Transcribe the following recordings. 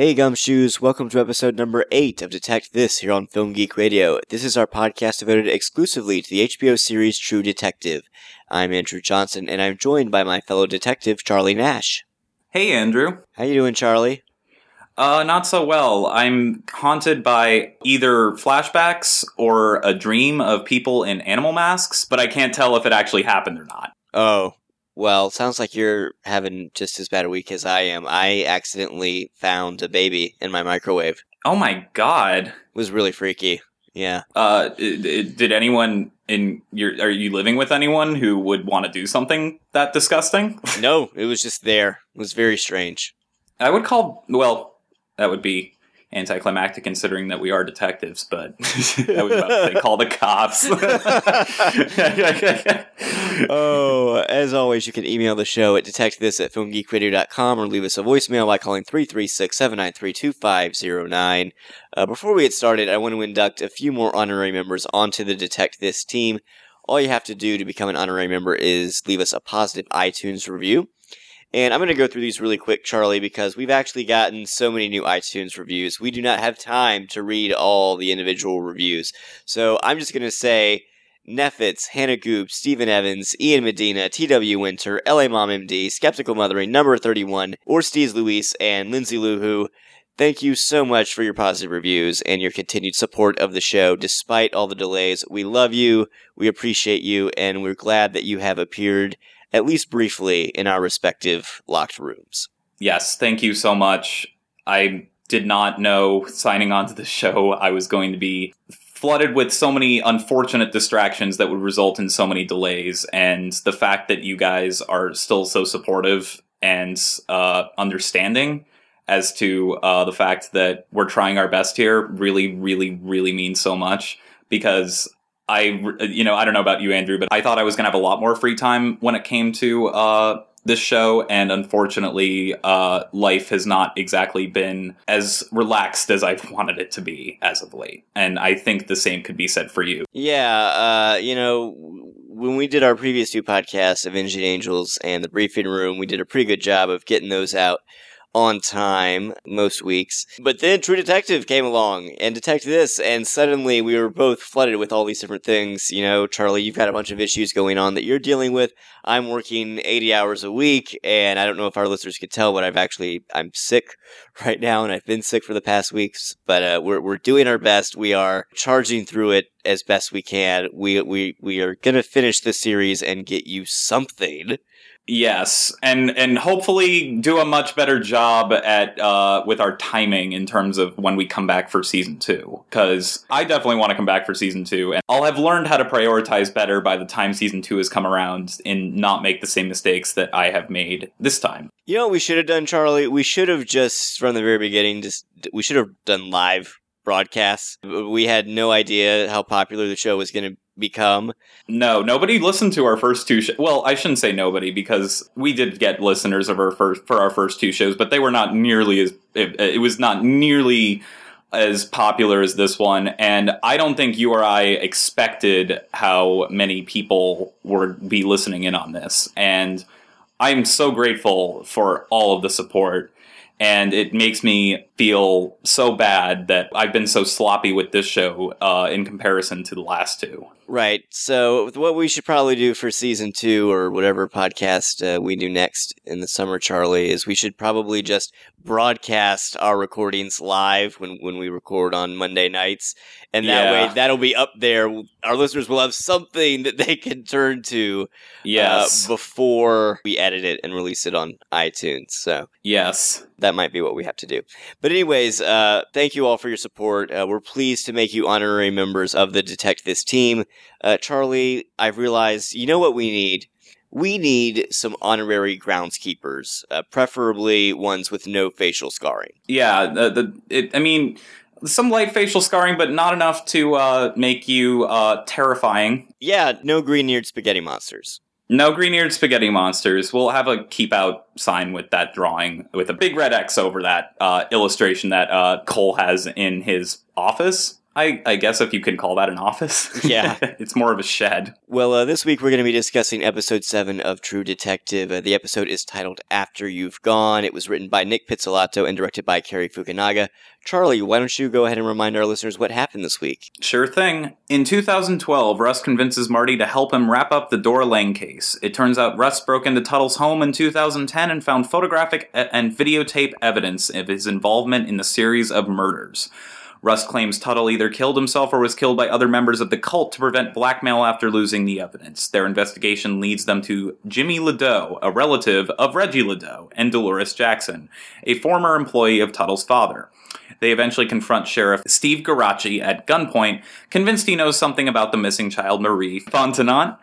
Hey gumshoes, welcome to episode number 8 of Detect This here on Film Geek Radio. This is our podcast devoted exclusively to the HBO series True Detective. I'm Andrew Johnson and I'm joined by my fellow detective Charlie Nash. Hey Andrew. How you doing, Charlie? Uh, not so well. I'm haunted by either flashbacks or a dream of people in animal masks, but I can't tell if it actually happened or not. Oh, well, sounds like you're having just as bad a week as I am. I accidentally found a baby in my microwave. Oh my god. It was really freaky. Yeah. Uh, it- it- did anyone in your are you living with anyone who would want to do something that disgusting? No, it was just there. It was very strange. I would call well, that would be anticlimactic considering that we are detectives, but I was about to say call the cops. oh, as always, you can email the show at detectthis at filmgeekradio.com or leave us a voicemail by calling 336-793-2509. Uh, before we get started, I want to induct a few more honorary members onto the Detect This team. All you have to do to become an honorary member is leave us a positive iTunes review. And I'm going to go through these really quick, Charlie, because we've actually gotten so many new iTunes reviews. We do not have time to read all the individual reviews. So I'm just going to say Neffitz, Hannah Goop, Stephen Evans, Ian Medina, T.W. Winter, LA Mom MD, Skeptical Mothering, Number 31, Orstiz Luis, and Lindsay Luhu. Thank you so much for your positive reviews and your continued support of the show despite all the delays. We love you, we appreciate you, and we're glad that you have appeared at least briefly in our respective locked rooms. Yes, thank you so much. I did not know signing on to the show I was going to be flooded with so many unfortunate distractions that would result in so many delays and the fact that you guys are still so supportive and uh, understanding as to uh, the fact that we're trying our best here really really really means so much because I, you know, I don't know about you, Andrew, but I thought I was going to have a lot more free time when it came to uh, this show, and unfortunately, uh, life has not exactly been as relaxed as I've wanted it to be as of late. And I think the same could be said for you. Yeah, uh, you know, when we did our previous two podcasts, Avenging Angels and The Briefing Room, we did a pretty good job of getting those out on time most weeks. But then True Detective came along and detected this, and suddenly we were both flooded with all these different things. You know, Charlie, you've got a bunch of issues going on that you're dealing with. I'm working 80 hours a week, and I don't know if our listeners could tell, but I've actually I'm sick right now, and I've been sick for the past weeks. But uh, we're we're doing our best. We are charging through it as best we can. We we we are gonna finish the series and get you something. Yes, and and hopefully do a much better job at uh, with our timing in terms of when we come back for season two. Because I definitely want to come back for season two, and I'll have learned how to prioritize better by the time season two has come around, and not make the same mistakes that I have made this time. You know we should have done, Charlie? We should have just from the very beginning just we should have done live broadcasts. We had no idea how popular the show was going to become. No, nobody listened to our first two. Sh- well, I shouldn't say nobody because we did get listeners of our first for our first two shows, but they were not nearly as it, it was not nearly as popular as this one. And I don't think you or I expected how many people would be listening in on this. And I'm so grateful for all of the support. And it makes me feel so bad that I've been so sloppy with this show uh, in comparison to the last two. Right. So, what we should probably do for season two or whatever podcast uh, we do next in the summer, Charlie, is we should probably just broadcast our recordings live when, when we record on Monday nights. And that Yeah. way, that'll be up there. Our listeners will have something that they can turn to Yes. uh, before we edit it and release it on iTunes. So, yes. that might be what we have to do. But anyways, uh, thank you all for your support. Uh, we're pleased to make you honorary members of the Detect This team. Uh, Charlie, I've realized, you know what we need? We need some honorary groundskeepers, uh, preferably ones with no facial scarring. Yeah. The, the it, I mean, some light facial scarring, but not enough to uh, make you uh, terrifying. Yeah, no green-eared spaghetti monsters. No green-eared spaghetti monsters. We'll have a keep out sign with that drawing with a big red X over that uh, illustration that uh, Cohle has in his office. I, I guess if you can call that an office. Yeah. it's more of a shed. Well, uh, this week we're going to be discussing episode 7 of True Detective. Uh, the episode is titled After You've Gone. It was written by Nick Pizzolatto and directed by Cary Fukunaga. Charlie, why don't you go ahead and remind our listeners what happened this week? Sure thing. In 2012, Rust convinces Marty to help him wrap up the Dora Lang case. It turns out Rust broke into Tuttle's home in 2010 and found photographic and videotape evidence of his involvement in the series of murders. Rust claims Tuttle either killed himself or was killed by other members of the cult to prevent blackmail after losing the evidence. Their investigation leads them to Jimmy Ledoux, a relative of Reggie Ledoux, and Dolores Jackson, a former employee of Tuttle's father. They eventually confront Sheriff Steve Geraci at gunpoint, convinced he knows something about the missing child Marie Fontenot.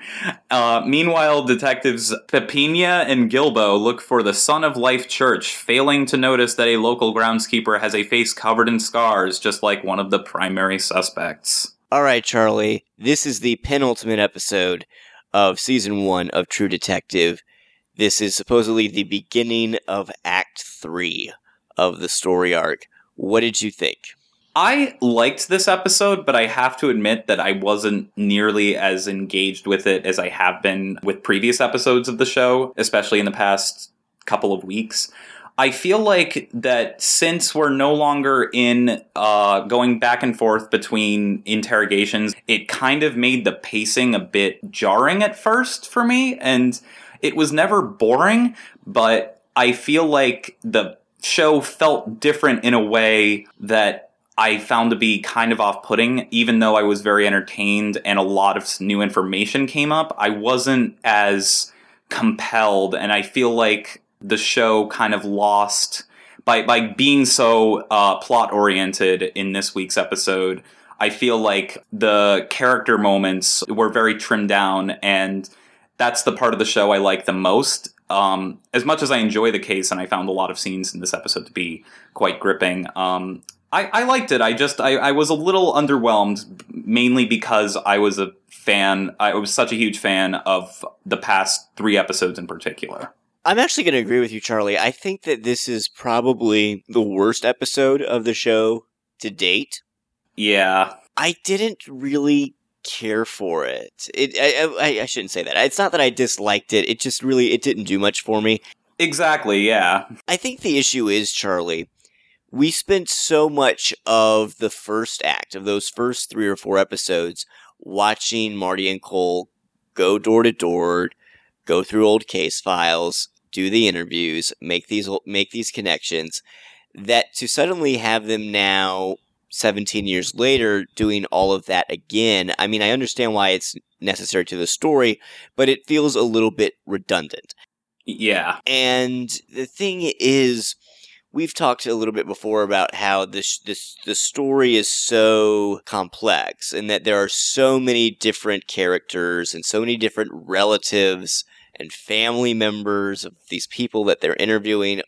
Uh, meanwhile, detectives Papania and Gilbough look for the Son of Life Church, failing to notice that a local groundskeeper has a face covered in scars, just like one of the primary suspects. All right, Charlie, this is the penultimate episode of season 1 of True Detective. This is supposedly the beginning of Act 3 of the story arc. What did you think? I liked this episode, but I have to admit that I wasn't nearly as engaged with it as I have been with previous episodes of the show, especially in the past couple of weeks. I feel like that since we're no longer in uh, going back and forth between interrogations, it kind of made the pacing a bit jarring at first for me. And it was never boring, but I feel like the show felt different in a way that I found to be kind of off putting, even though I was very entertained and a lot of new information came up. I wasn't as compelled, and I feel like the show kind of lost by by being so uh, plot oriented in this week's episode. I feel like the character moments were very trimmed down, and that's the part of the show I like the most. Um, as much as I enjoy the case, and I found a lot of scenes in this episode to be quite gripping, um, I, I liked it. I just I, I was a little underwhelmed, mainly because I was a fan. I was such a huge fan of the past three episodes in particular. I'm actually going to agree with you, Charlie. I think that this is probably the worst episode of the show to date. Yeah, I didn't really care for it. It I, I, I shouldn't say that. It's not that I disliked it. It just really it didn't do much for me. exactly. Yeah, I think the issue is Charlie. We spent so much of the first act of those first three or four episodes watching Marty and Cohle go door to door, go through old case files, do the interviews, make these make these connections. That to suddenly have them now 17 years later doing all of that again. I mean, I understand why it's necessary to the story, but it feels a little bit redundant. yeah, And the thing is, we've talked a little bit before about how this this the story is so complex and that there are so many different characters and so many different relatives and family members of these people that they're interviewing,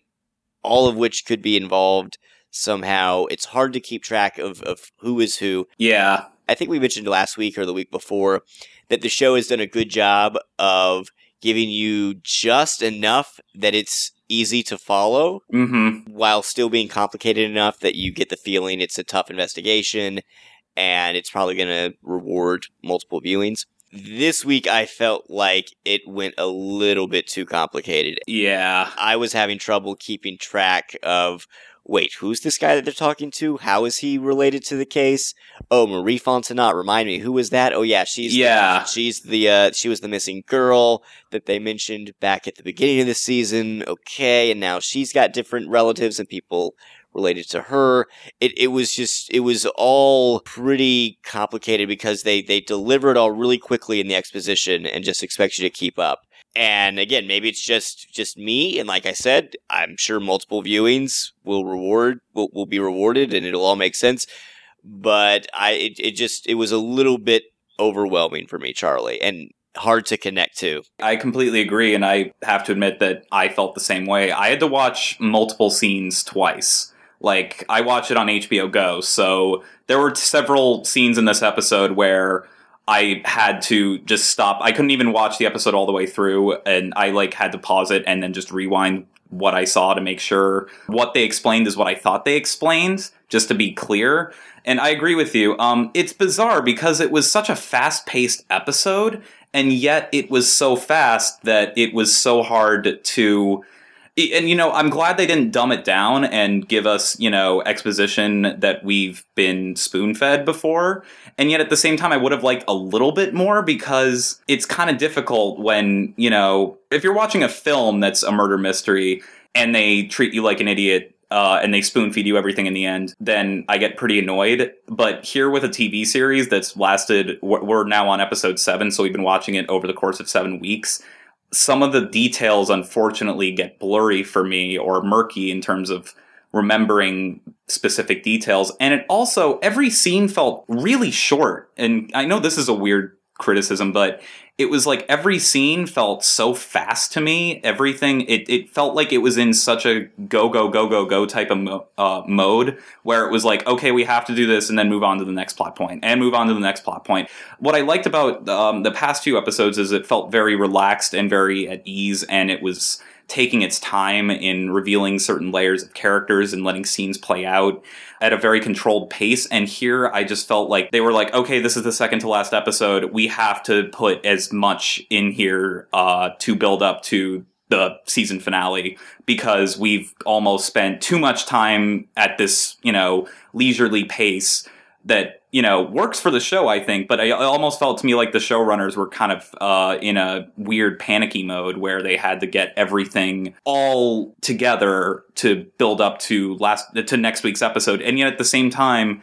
all of which could be involved somehow. It's hard to keep track of, of who is who. yeah, I think we mentioned last week or the week before that the show has done a good job of giving you just enough that it's easy to follow mm-hmm. while still being complicated enough that you get the feeling it's a tough investigation and it's probably going to reward multiple viewings. This week, I felt like it went a little bit too complicated. Yeah, I was having trouble keeping track of wait, who's this guy that they're talking to? How is he related to the case? Oh, Marie Fontenot, remind me, who was that? Oh yeah, she's Yeah. the, she's the uh, she was the missing girl that they mentioned back at the beginning of the season. Okay, and now she's got different relatives and people related to her. It it was just it was all pretty complicated because they they deliver it all really quickly in the exposition and just expect you to keep up. And again, maybe it's just just me. And like I said, I'm sure multiple viewings will reward will, will be rewarded, and it'll all make sense. But I it, it just it was a little bit overwhelming for me, Charlie, and hard to connect to. I completely agree, and I have to admit that I felt the same way. I had to watch multiple scenes twice Like I watch it on HBO Go, so there were several scenes in this episode where I had to just stop. I couldn't even watch the episode all the way through, and I like had to pause it and then just rewind what I saw to make sure what they explained is what I thought they explained, just to be clear. And I agree with you. Um, it's bizarre because it was such a fast paced episode, and yet it was so fast that it was so hard to and you know i'm glad they didn't dumb it down and give us you know exposition that we've been spoon fed before and yet at the same time i would have liked a little bit more because it's kind of difficult when you know if you're watching a film that's a murder mystery and they treat you like an idiot uh, and they spoon feed you everything in the end, then I get pretty annoyed. But here with a TV series that's lasted, we're now on episode seven, so we've been watching it over the course of seven weeks some of the details unfortunately get blurry for me or murky in terms of remembering specific details. And it also, every scene felt really short. And I know this is a weird criticism, but it was like every scene felt so fast to me. Everything it, it felt like it was in such a go go go go go type of mo- uh, mode where it was like okay we have to do this and then move on to the next plot point and move on to the next plot point. What I liked about um, the past few episodes is it felt very relaxed and very at ease, and it was taking its time in revealing certain layers of characters and letting scenes play out at a very controlled pace. And here I just felt like they were like, okay, this is the second to last episode. We have to put as much in here uh, to build up to the season finale because we've almost spent too much time at this, you know, leisurely pace that you know works for the show i think but I, almost felt to me like the showrunners were kind of uh, in a weird panicky mode where they had to get everything all together to build up to last to next week's episode and yet at the same time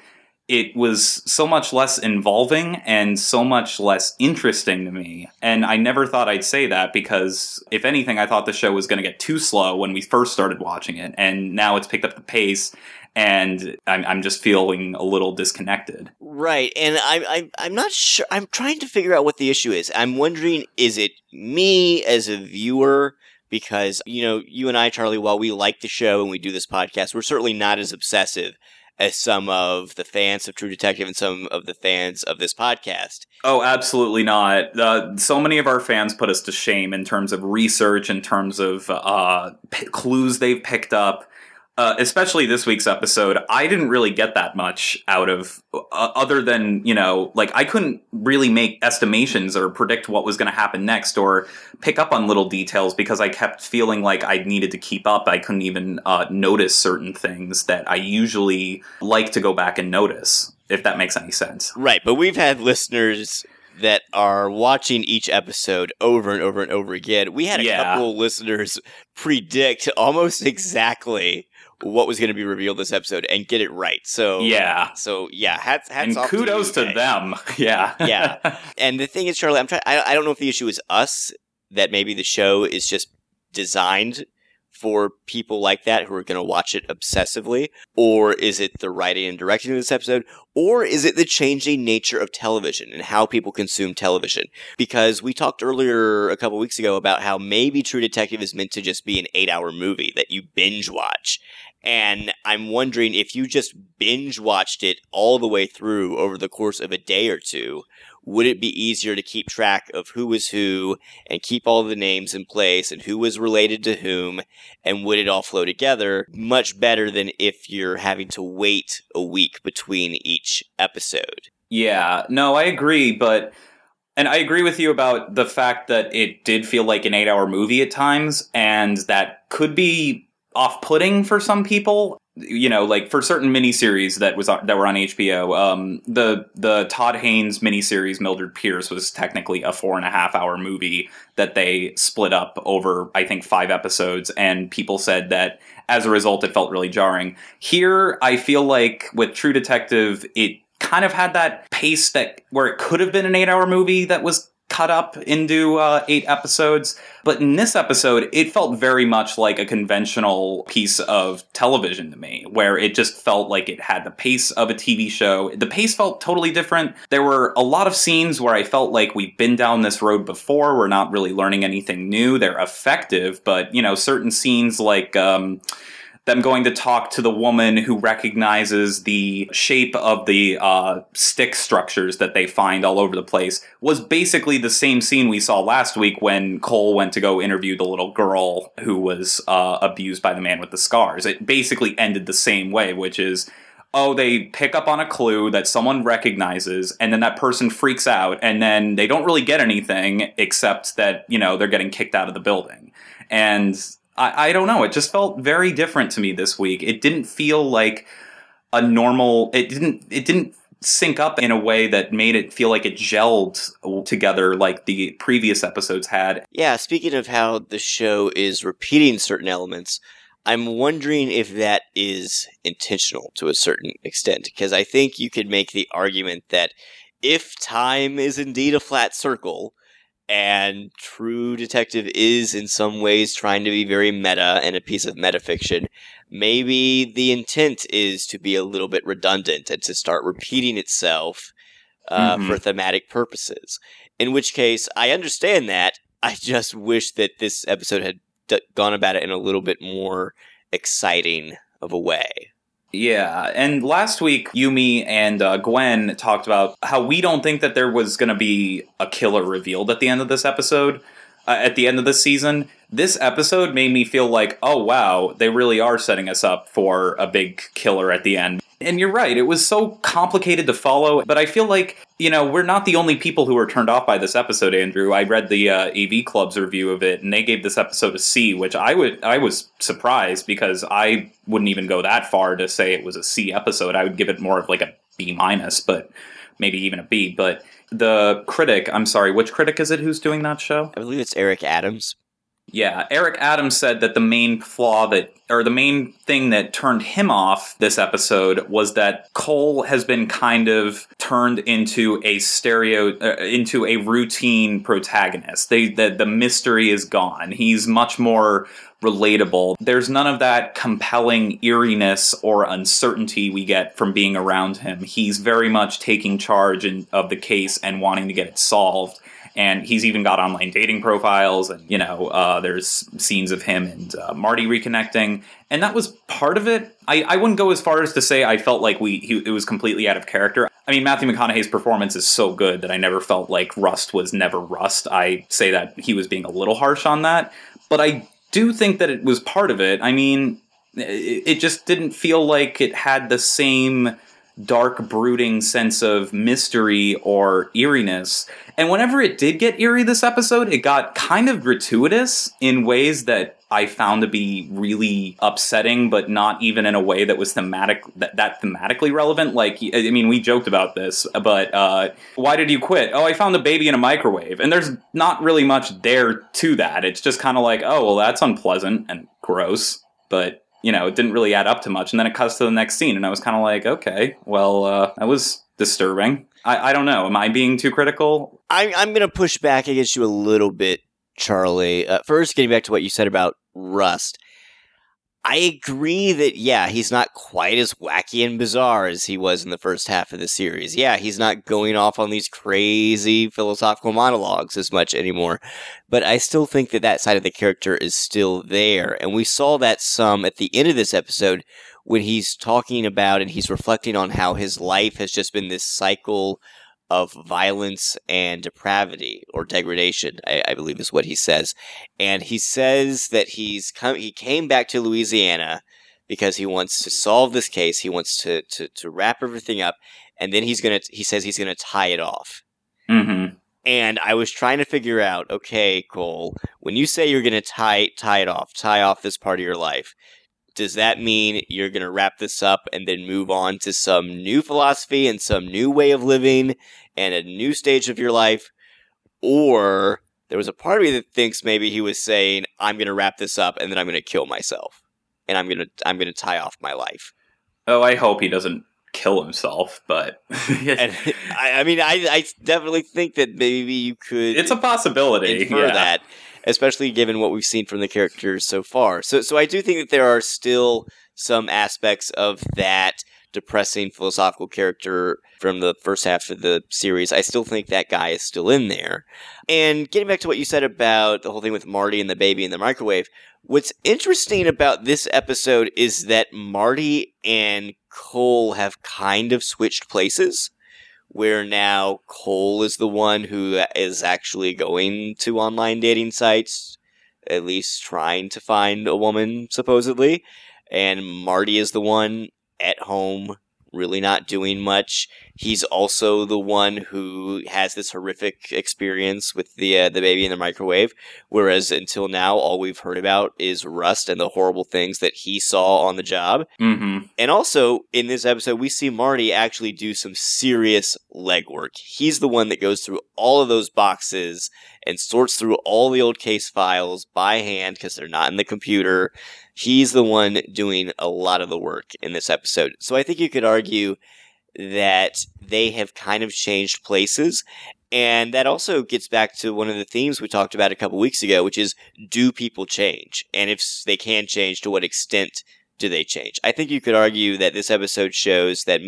it was so much less involving and so much less interesting to me. And I never thought I'd say that because, if anything, I thought the show was going to get too slow when we first started watching it. And now it's picked up the pace and I'm, I'm just feeling a little disconnected. Right, and I'm I'm I'm not sure. I'm trying to figure out what the issue is. I'm wondering, is it me as a viewer? Because you know, you and I, Charlie, while we like the show and we do this podcast, we're certainly not as obsessive as some of the fans of True Detective and some of the fans of this podcast. Oh, absolutely not. Uh, so many of our fans put us to shame in terms of research, in terms of uh, p- clues they've picked up uh, especially this week's episode, I didn't really get that much out of, uh, other than, you know, like I couldn't really make estimations or predict what was going to happen next or pick up on little details because I kept feeling like I needed to keep up. I couldn't even uh, notice certain things that I usually like to go back and notice, if that makes any sense. Right. But we've had listeners that are watching each episode over and over and over again. We had a yeah. couple listeners predict almost exactly what was going to be revealed this episode and get it right. So yeah, so yeah, hats, hats and kudos to, to them. Yeah, yeah. And the thing is, Charlie, I'm trying. I, I don't know if the issue is us that maybe the show is just designed for people like that who are going to watch it obsessively? Or is it the writing and directing of this episode? Or is it the changing nature of television and how people consume television? Because we talked earlier a couple weeks ago about how maybe True Detective is meant to just be an eight hour movie that you binge watch. And I'm wondering if you just binge watched it all the way through over the course of a day or two, would it be easier to keep track of who was who and keep all the names in place and who was related to whom and would it all flow together much better than if you're having to wait a week between each episode? Yeah, no, I agree, but and I agree with you about the fact that it did feel like an 8-hour movie at times and that could be off-putting for some people you know, like for certain miniseries that was that were on HBO, um, the the Todd Haynes miniseries Mildred Pierce was technically a four and a half hour movie that they split up over I think five episodes, and people said that as a result it felt really jarring. Here, I feel like with True Detective, it kind of had that pace that where it could have been an eight hour movie that was cut up into uh, eight episodes. But in this episode, it felt very much like a conventional piece of television to me, where it just felt like it had the pace of a TV show. The pace felt totally different. There were a lot of scenes where I felt like we've been down this road before. We're not really learning anything new. They're effective, but, you know, certain scenes like. Um, them going to talk to the woman who recognizes the shape of the uh, stick structures that they find all over the place was basically the same scene we saw last week when Cohle went to go interview the little girl who was uh, abused by the man with the scars. It basically ended the same way, which is oh, they pick up on a clue that someone recognizes, and then that person freaks out, and then they don't really get anything except that, you know, they're getting kicked out of the building. And I, I don't know, it just felt very different to me this week. It didn't feel like a normal it didn't it didn't sync up in a way that made it feel like it gelled together like the previous episodes had. Yeah, speaking of how the show is repeating certain elements, I'm wondering if that is intentional to a certain extent, because I think you could make the argument that if time is indeed a flat circle, and True Detective is in some ways trying to be very meta and a piece of metafiction, maybe the intent is to be a little bit redundant and to start repeating itself uh, mm-hmm. for thematic purposes. In which case, I understand that. I just wish that this episode had d- gone about it in a little bit more exciting of a way. Yeah, and last week Yumi and uh, Gwen talked about how we don't think that there was going to be a killer revealed at the end of this episode, uh, at the end of this season. This episode made me feel like, oh wow, they really are setting us up for a big killer at the end. And you're right, it was so complicated to follow, but I feel like, you know, we're not the only people who were turned off by this episode, Andrew. I read the uh, AV Club's review of it, and they gave this episode a C, which I would I was surprised because I wouldn't even go that far to say it was a C episode. I would give it more of like a B minus, but maybe even a B. But the critic, I'm sorry, which critic is it who's doing that show? I believe it's Erik Adams. Yeah, Erik Adams said that the main flaw that, or the main thing that turned him off this episode was that Cohle has been kind of turned into a stereo, uh, into a routine protagonist. They, the, the mystery is gone. He's much more relatable. There's none of that compelling eeriness or uncertainty we get from being around him. He's very much taking charge in, of the case and wanting to get it solved and he's even got online dating profiles and you know uh, there's scenes of him and uh, marty reconnecting. And that was part of it. I, I wouldn't go as far as to say i felt like we he, it was completely out of character. I mean matthew mcconaughey's performance is so good that i never felt like rust was never rust. I say that he was being a little harsh on that. But i do think that it was part of it. I mean it, it just didn't feel like it had the same dark brooding sense of mystery or eeriness and whenever it did get eerie this episode, it got kind of gratuitous in ways that I found to be really upsetting, but not even in a way that was thematic that, that thematically relevant. Like, I mean, we joked about this, but uh, why did you quit? Oh, I found a baby in a microwave, and there's not really much there to that. It's just kind of like, oh, well, that's unpleasant and gross, but you know, it didn't really add up to much. And then it cuts to the next scene, and I was kind of like, okay, well, uh, that was disturbing. I, I don't know. Am I being too critical? I, I'm going to push back against you a little bit, Charlie. Uh, first, getting back to what you said about Rust. I agree that, yeah, he's not quite as wacky and bizarre as he was in the first half of the series. Yeah, he's not going off on these crazy philosophical monologues as much anymore. But I still think that that side of the character is still there. And we saw that some at the end of this episode when he's talking about and he's reflecting on how his life has just been this cycle of violence and depravity or degradation, I, I, believe is what he says. And he says that he's come, he came back to Louisiana because he wants to solve this case. He wants to, to, to wrap everything up. And then he's going to, he says he's going to tie it off. Mm-hmm. And I was trying to figure out, okay, Cohle, when you say you're going to tie, tie it off, tie off this part of your life, does that mean you're going to wrap this up and then move on to some new philosophy and some new way of living and a new stage of your life? Or there was a part of me that thinks maybe he was saying, I'm going to wrap this up and then I'm going to kill myself and I'm going to, I'm going to tie off my life. Oh, I hope he doesn't kill himself, but and, I, I, mean, I, I definitely think that maybe you could. It's a possibility. Infer yeah. that especially given what we've seen from the characters so far. So, so I do think that there are still some aspects of that depressing philosophical character from the first half of the series, I still think that guy is still in there. And getting back to what you said about the whole thing with Marty and the baby in the microwave, what's interesting about this episode is that Marty and Cohle have kind of switched places. Where now Cohle is the one who is actually going to online dating sites, at least trying to find a woman, supposedly. And Marty is the one at home, really not doing much. He's also the one who has this horrific experience with the uh, the baby in the microwave. Whereas until now, all we've heard about is Rust and the horrible things that he saw on the job. Mm-hmm. And also in this episode, we see Marty actually do some serious legwork. He's the one that goes through all of those boxes and sorts through all the old case files by hand because they're not in the computer. He's the one doing a lot of the work in this episode. So I think you could argue that they have kind of changed places. And that also gets back to one of the themes we talked about a couple weeks ago, which is do people change? And if they can change, to what extent do they change? I think you could argue that this episode shows that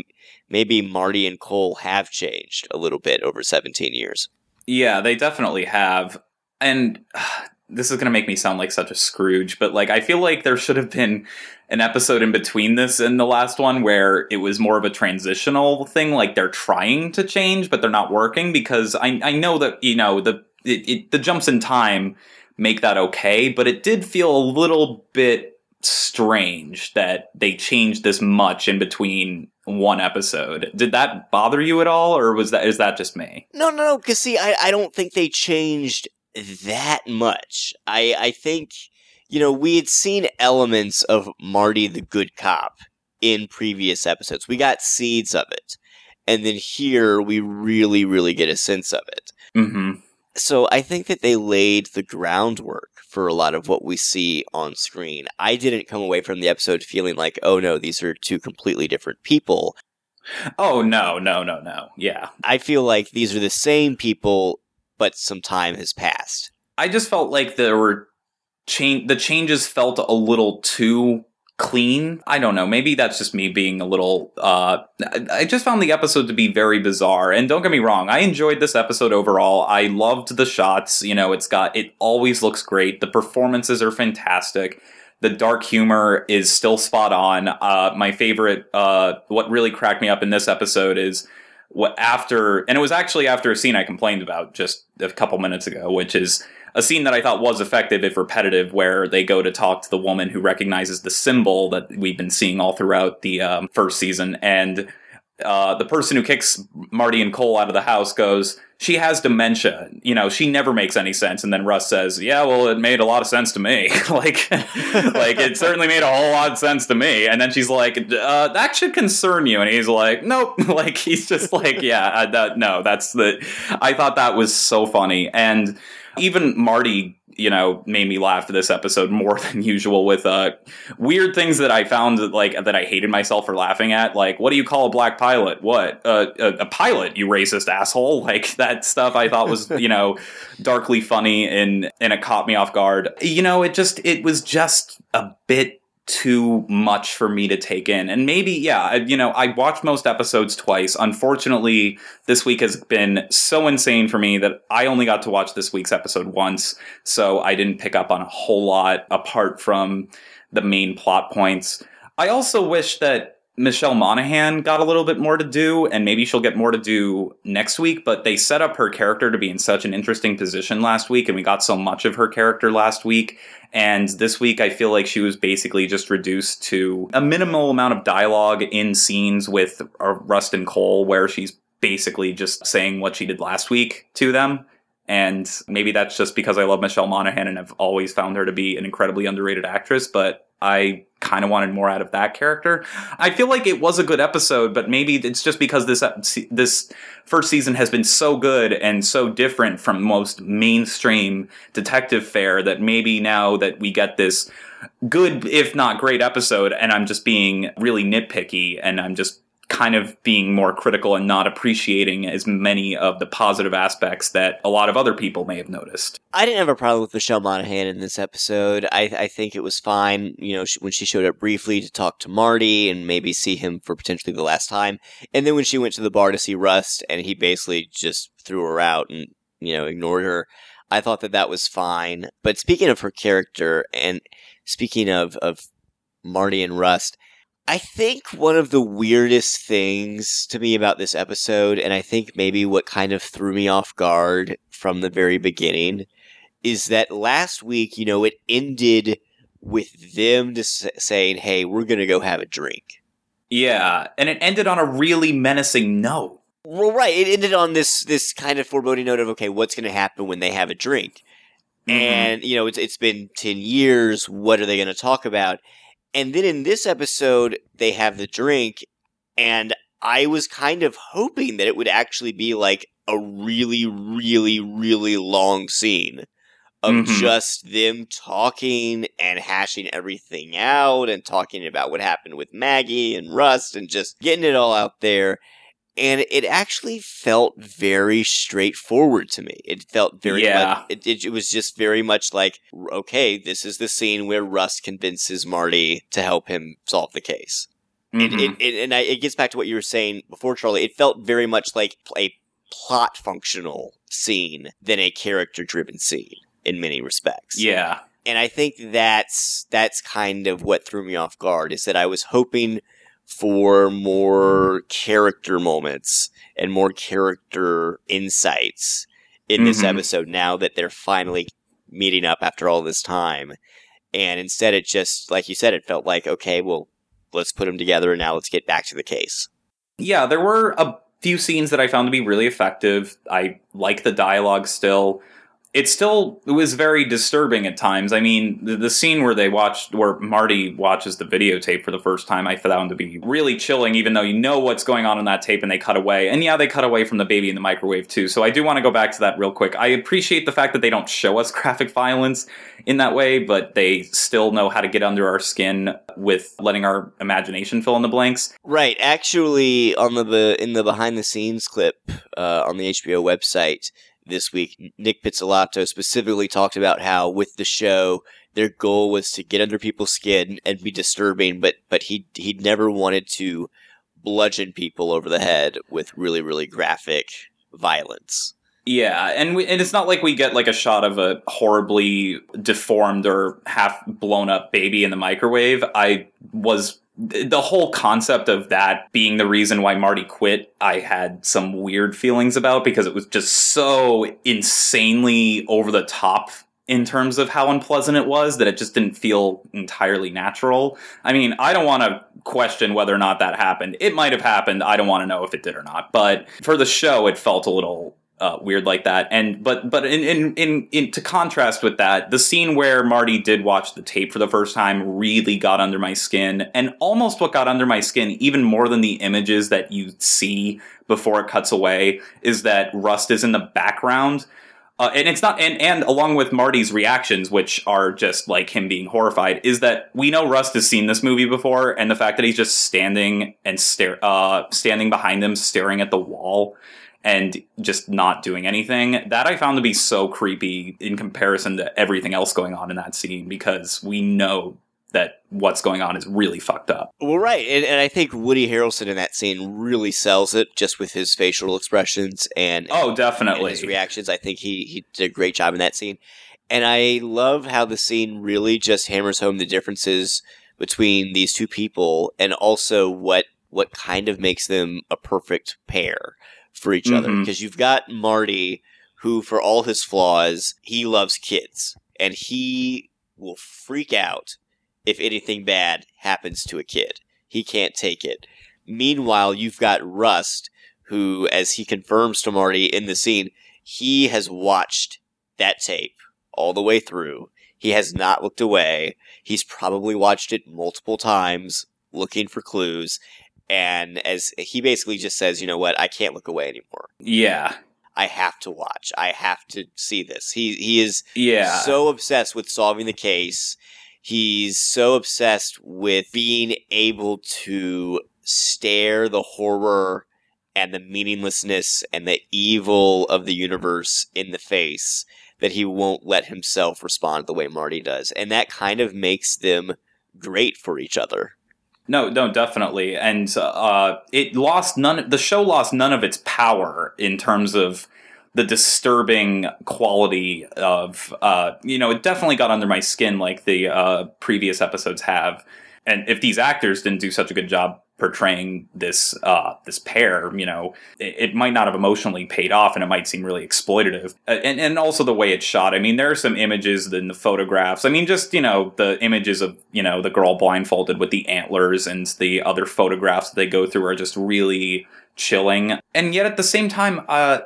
maybe Marty and Cohle have changed a little bit over 17 years. Yeah, they definitely have. And this is going to make me sound like such a Scrooge, but like I feel like there should have been an episode in between this and the last one where it was more of a transitional thing like they're trying to change but they're not working because I I know that you know the it, it, the jumps in time make that okay, but it did feel a little bit strange that they changed this much in between one episode. Did that bother you at all, or was that is that just me? No, no, no. Because see, I, I don't think they changed that much. I I think you know we had seen elements of Marty the good cop in previous episodes. We got seeds of it, and then here we really really get a sense of it. Mm-hmm. So I think that they laid the groundwork for a lot of what we see on screen. I didn't come away from the episode feeling like, oh no, these are two completely different people. Oh no, no, no, no. Yeah. I feel like these are the same people, but some time has passed. I just felt like there were change the changes felt a little too clean. I don't know. Maybe that's just me being a little. Uh, I just found the episode to be very bizarre. And don't get me wrong, I enjoyed this episode overall. I loved the shots. You know, it's got it always looks great. The performances are fantastic. The dark humor is still spot on. Uh, my favorite, uh, what really cracked me up in this episode is after, and it was actually after a scene I complained about just a couple minutes ago, which is a scene that I thought was effective if repetitive, where they go to talk to the woman who recognizes the symbol that we've been seeing all throughout the um, first season, and uh, the person who kicks Marty and Cohle out of the house goes, "She has dementia." You know, she never makes any sense. And then Rust says, "Yeah, well, it made a lot of sense to me. like, like it certainly made a whole lot of sense to me." And then she's like, uh, "That should concern you." And he's like, "Nope." like he's just like, "Yeah, that, no, that's the." I thought that was so funny and even Marty, you know, made me laugh this episode more than usual with uh, weird things that I found like that I hated myself for laughing at. Like, what do you call a black pilot? What uh, a, a pilot? You racist asshole! Like that stuff I thought was you know darkly funny and and it caught me off guard. You know, it just it was just a bit too much for me to take in. And maybe, yeah, you know, I watched most episodes twice. Unfortunately, this week has been so insane for me that I only got to watch this week's episode once. So I didn't pick up on a whole lot apart from the main plot points. I also wish that Michelle Monaghan got a little bit more to do, and maybe she'll get more to do next week. But they set up her character to be in such an interesting position last week, and we got so much of her character last week. And this week, I feel like she was basically just reduced to a minimal amount of dialogue in scenes with uh, Rust and Cohle, where she's basically just saying what she did last week to them. And maybe that's just because I love Michelle Monaghan and I've always found her to be an incredibly underrated actress, but I kind of wanted more out of that character. I feel like it was a good episode, but maybe it's just because this this first season has been so good and so different from most mainstream detective fare that maybe now that we get this good if not great episode and I'm just being really nitpicky and I'm just kind of being more critical and not appreciating as many of the positive aspects that a lot of other people may have noticed. I didn't have a problem with Michelle Monaghan in this episode. I, I think it was fine, you know, when she showed up briefly to talk to Marty and maybe see him for potentially the last time. And then when she went to the bar to see Rust and he basically just threw her out and, you know, ignored her, I thought that that was fine. But speaking of her character and speaking of, of Marty and Rust, I think one of the weirdest things to me about this episode, and I think maybe what kind of threw me off guard from the very beginning, is that last week, you know, it ended with them just saying, hey, we're going to go have a drink. Yeah, and it ended on a really menacing note. Well, right. It ended on this this kind of foreboding note of, okay, what's going to happen when they have a drink? Mm-hmm. And, you know, it's, it's been 10 years. What are they going to talk about? And then in this episode, they have the drink, and I was kind of hoping that it would actually be like a really, really, really long scene of mm-hmm. just them talking and hashing everything out and talking about what happened with Maggie and Rust and just getting it all out there. And it actually felt very straightforward to me. It felt very, yeah. it, it, it was just very much like, okay, this is the scene where Rust convinces Marty to help him solve the case. Mm-hmm. It, it, and I, it gets back to what you were saying before, Charlie. It felt very much like a plot functional scene than a character driven scene in many respects. Yeah. And I think that's that's kind of what threw me off guard is that I was hoping for more character moments and more character insights in this mm-hmm. episode now that they're finally meeting up after all this time. And instead, it just, like you said, it felt like, okay, well, let's put them together and now let's get back to the case. Yeah, there were a few scenes that I found to be really effective. I like the dialogue still it still was very disturbing at times. I mean, the, the, scene where they watched, where Marty watches the videotape for the first time, I found to be really chilling, even though you know what's going on in that tape and they cut away. And yeah, they cut away from the baby in the microwave too. So I do want to go back to that real quick. I appreciate the fact that they don't show us graphic violence in that way, but they still know how to get under our skin with letting our imagination fill in the blanks. Right. Actually, on the in the behind the scenes clip uh, on the HBO website this week, Nick Pizzolatto specifically talked about how with the show, their goal was to get under people's skin and be disturbing, but but he he never wanted to bludgeon people over the head with really really graphic violence. Yeah, and we, and it's not like we get like a shot of a horribly deformed or half blown up baby in the microwave. I was the whole concept of that being the reason why Marty quit, I had some weird feelings about because it was just so insanely over the top in terms of how unpleasant it was that it just didn't feel entirely natural. I mean, I don't want to question whether or not that happened. It might have happened. I don't want to know if it did or not. But for the show, it felt a little uh, weird like that. And but but in, in in in to contrast with that, the scene where Marty did watch the tape for the first time really got under my skin, and almost what got under my skin even more than the images that you see before it cuts away is that Rust is in the background. Uh, and it's not, and, and along with Marty's reactions, which are just like him being horrified, is that we know Rust has seen this movie before, and the fact that he's just standing and stare, uh, standing behind them, staring at the wall, and just not doing anything. That I found to be so creepy in comparison to everything else going on in that scene because we know that what's going on is really fucked up. Well, right. And, and I think Woody Harrelson in that scene really sells it just with his facial expressions and. Oh, definitely. his reactions. I think he, he did a great job in that scene. And I love how the scene really just hammers home the differences between these two people and also what what kind of makes them a perfect pair for each mm-hmm. other because you've got Marty who for all his flaws he loves kids and he will freak out if anything bad happens to a kid. He can't take it. Meanwhile, you've got Rust who as he confirms to Marty in the scene, he has watched that tape all the way through. He has not looked away. He's probably watched it multiple times looking for clues and as he basically just says, you know what, I can't look away anymore. Yeah. I have to watch. I have to see this. He he is yeah. so obsessed with solving the case. He's so obsessed with being able to stare the horror and the meaninglessness and the evil of the universe in the face that he won't let himself respond the way Marty does. And that kind of makes them great for each other. No, no, definitely. And uh, it lost none, the show lost none of its power in terms of the disturbing quality of, uh, you know, it definitely got under my skin like the uh, previous episodes have. And if these actors didn't do such a good job portraying this uh, this pair, you know, it, it, might not have emotionally paid off, and it might seem really exploitative. Uh, and and also the way it's shot. I mean, there are some images in the photographs. I mean, just you know, the images of you know the girl blindfolded with the antlers and the other photographs that they go through are just really chilling. And yet at the same time, uh,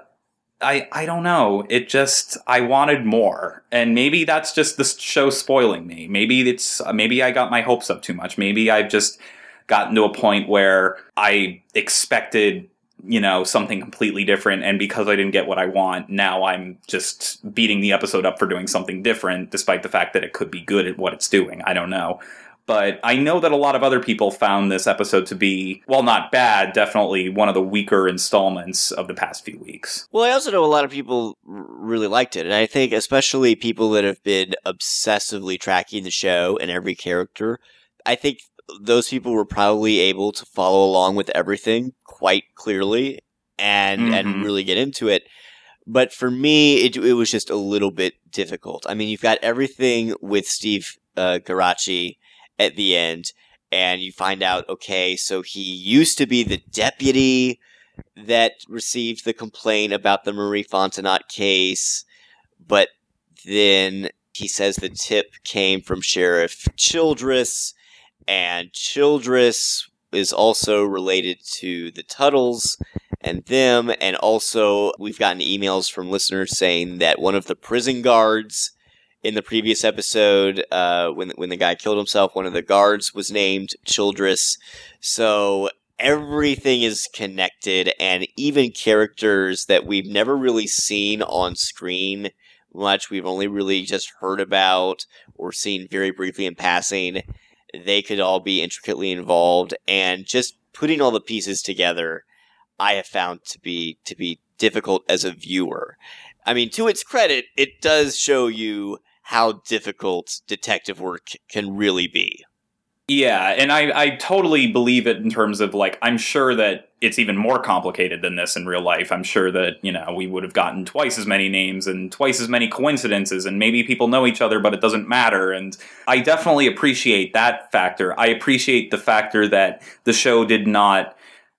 I I don't know. It just I wanted more, and maybe that's just the show spoiling me. Maybe it's maybe I got my hopes up too much. Maybe I've just gotten to a point where I expected you know something completely different and because i didn't get what i want now i'm just beating the episode up for doing something different despite the fact that it could be good at what it's doing. I don't know. But i know that a lot of other people found this episode to be well not bad definitely one of the weaker installments of the past few weeks. Well i also know a lot of people really liked it and i think especially people that have been obsessively tracking the show and every character i think those people were probably able to follow along with everything quite clearly and mm-hmm. and really get into it. But for me, it, it was just a little bit difficult. I mean, you've got everything with Steve uh, Geraci at the end, and you find out, okay, so he used to be the deputy that received the complaint about the Marie Fontenot case, but then he says the tip came from Sheriff Childress, and Childress is also related to the Tuttles and them. And also, we've gotten emails from listeners saying that one of the prison guards in the previous episode, uh, when when the guy killed himself, one of the guards was named Childress. So everything is connected, and even characters that we've never really seen on screen much, we've only really just heard about or seen very briefly in passing they could all be intricately involved and just putting all the pieces together I have found to be to be difficult as a viewer. I mean, to its credit, it does show you how difficult detective work can really be. Yeah, and I, I totally believe it in terms of like I'm sure that it's even more complicated than this in real life. I'm sure that, you know, we would have gotten twice as many names and twice as many coincidences and maybe people know each other but it doesn't matter and I definitely appreciate that factor. I appreciate the factor that the show did not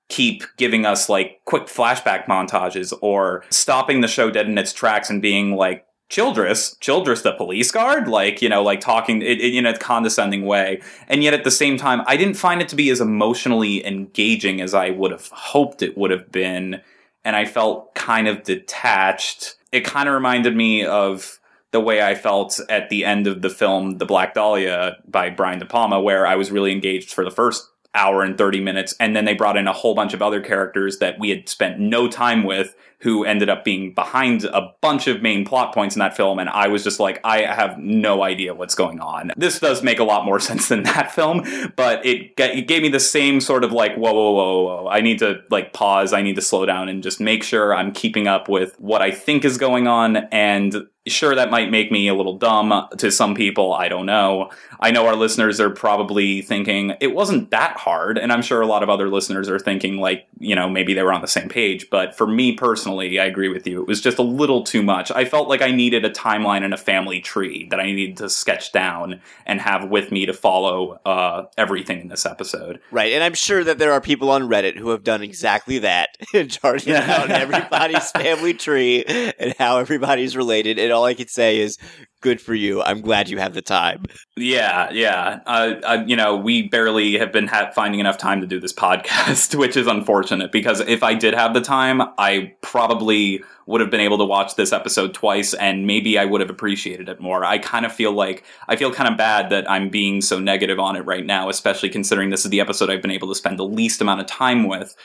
keep giving us like quick flashback montages or stopping the show dead in its tracks and being like Childress, Childress, the police guard, like you know, like talking it, it, in a condescending way, and yet at the same time, I didn't find it to be as emotionally engaging as I would have hoped it would have been, and I felt kind of detached. It kind of reminded me of the way I felt at the end of the film The Black Dahlia by Brian De Palma, where I was really engaged for the first hour and 30 minutes, and then they brought in a whole bunch of other characters that we had spent no time with who ended up being behind a bunch of main plot points in that film, and I was just like, I have no idea what's going on. This does make a lot more sense than that film, but it, it gave me the same sort of like, whoa, whoa, whoa, whoa. I need to like pause, I need to slow down and just make sure I'm keeping up with what I think is going on and Sure, that might make me a little dumb to some people. I don't know. I know our listeners are probably thinking it wasn't that hard. And I'm sure a lot of other listeners are thinking, like, you know, maybe they were on the same page. But for me personally, I agree with you. It was just a little too much. I felt like I needed a timeline and a family tree that I needed to sketch down and have with me to follow uh, everything in this episode. Right. And I'm sure that there are people on Reddit who have done exactly that, charting out everybody's family tree and how everybody's related. And all I can say is good for you. I'm glad you have the time. Yeah, yeah. Uh, you know, we barely have been ha- finding enough time to do this podcast, which is unfortunate because if I did have the time, I probably would have been able to watch this episode twice and maybe I would have appreciated it more. I kind of feel like I feel kind of bad that I'm being so negative on it right now, especially considering this is the episode I've been able to spend the least amount of time with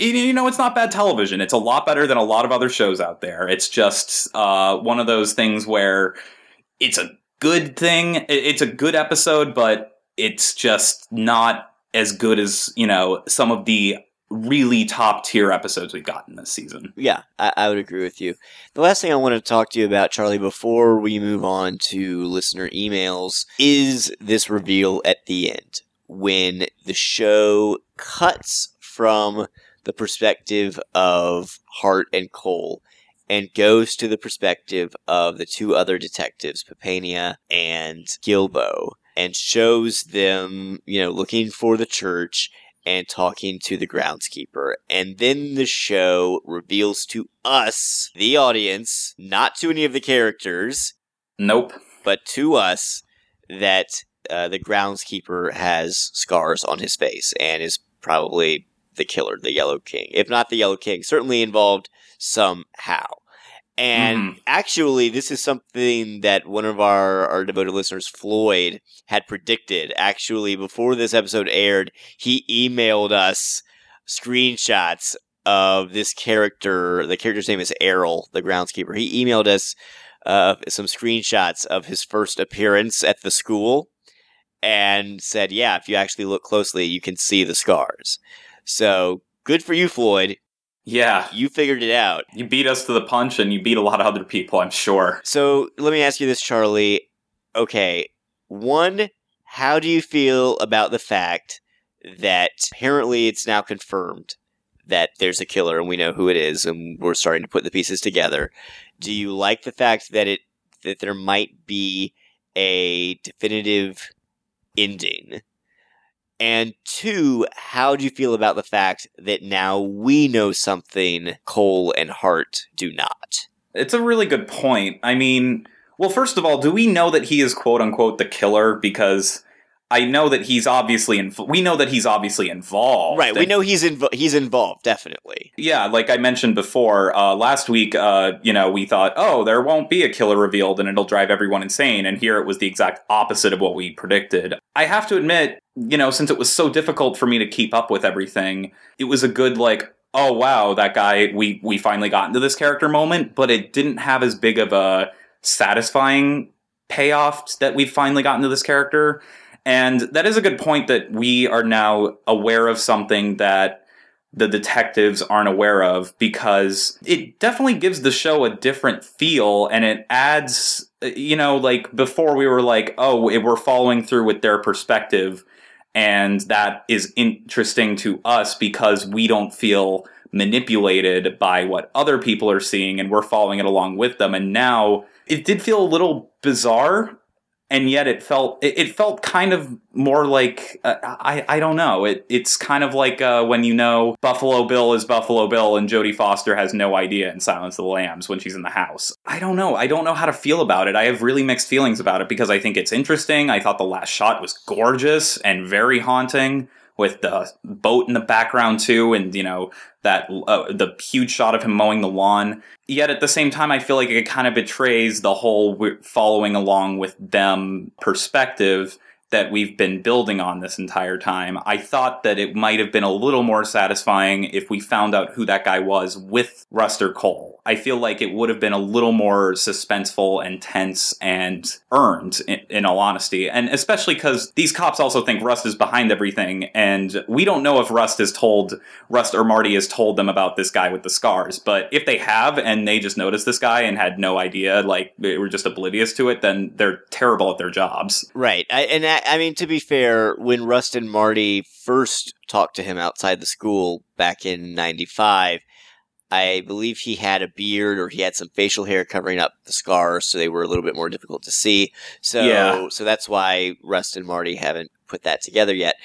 you know, it's not bad television. It's a lot better than a lot of other shows out there. It's just uh, one of those things where it's a good thing. It's a good episode, but it's just not as good as you know some of the really top tier episodes we've gotten this season. Yeah, I, I, would agree with you. The last thing I want to talk to you about, Charlie, before we move on to listener emails, is this reveal at the end when the show cuts from the perspective of Hart and Cohle and goes to the perspective of the two other detectives, Papania and Gilbough, and shows them, you know, looking for the church and talking to the groundskeeper. And then the show reveals to us, the audience, not to any of the characters. Nope. But to us, that uh, the groundskeeper has scars on his face and is probably the killer, the Yellow King. If not the Yellow King, certainly involved somehow. And mm. actually, this is something that one of our, our devoted listeners, Floyd, had predicted. Actually, before this episode aired, he emailed us screenshots of this character. The character's name is Errol, the groundskeeper. He emailed us uh, some screenshots of his first appearance at the school and said, yeah, if you actually look closely, you can see the scars. So good for you, Floyd. Yeah. You figured it out. You beat us to the punch and you beat a lot of other people, I'm sure. So let me ask you this, Charlie. Okay. One, how do you feel about the fact that apparently it's now confirmed that there's a killer and we know who it is and we're starting to put the pieces together? Do you like the fact that it that there might be a definitive ending? And two, how do you feel about the fact that now we know something Cohle and Hart do not? It's a really good point. I mean, well, first of all, do we know that he is quote unquote the killer? Because I know that he's obviously in, we know that he's obviously involved. Right, we know he's invo- he's involved definitely. Yeah, like I mentioned before, uh, last week uh, you know, we thought, "Oh, there won't be a killer revealed and it'll drive everyone insane." And here it was the exact opposite of what we predicted. I have to admit, you know, since it was so difficult for me to keep up with everything, it was a good like oh wow, that guy we we finally got into this character moment, but it didn't have as big of a satisfying payoff that we've finally gotten to this character and that is a good point that we are now aware of something that the detectives aren't aware of because it definitely gives the show a different feel and it adds, you know, like before we were like, oh, we're following through with their perspective. And that is interesting to us because we don't feel manipulated by what other people are seeing and we're following it along with them. And now it did feel a little bizarre and yet it felt it, felt kind of more like uh, I I don't know it it's kind of like uh, when you know Buffalo Bill is Buffalo Bill and Jodie Foster has no idea in Silence of the Lambs when she's in the house. I don't know. I don't know how to feel about it. I have really mixed feelings about it because I think it's interesting. I thought the last shot was gorgeous and very haunting with the boat in the background too, and you know that uh, the huge shot of him mowing the lawn. Yet at the same time, I feel like it kind of betrays the whole following along with them perspective that we've been building on this entire time. I thought that it might have been a little more satisfying if we found out who that guy was with Ruster Cohle. I feel like it would have been a little more suspenseful and tense and earned, in, in all honesty. And especially because these cops also think Rust is behind everything, and we don't know if Rust has told, Rust or Marty has told them about this guy with the scars. But if they have and they just noticed this guy and had no idea, like they were just oblivious to it, then they're terrible at their jobs. Right. I, and I mean, to be fair, when Rust and Marty first talked to him outside the school back in 95, I believe he had a beard or he had some facial hair covering up the scars, so they were a little bit more difficult to see. So, yeah. so that's why Rust and Marty haven't put that together yet.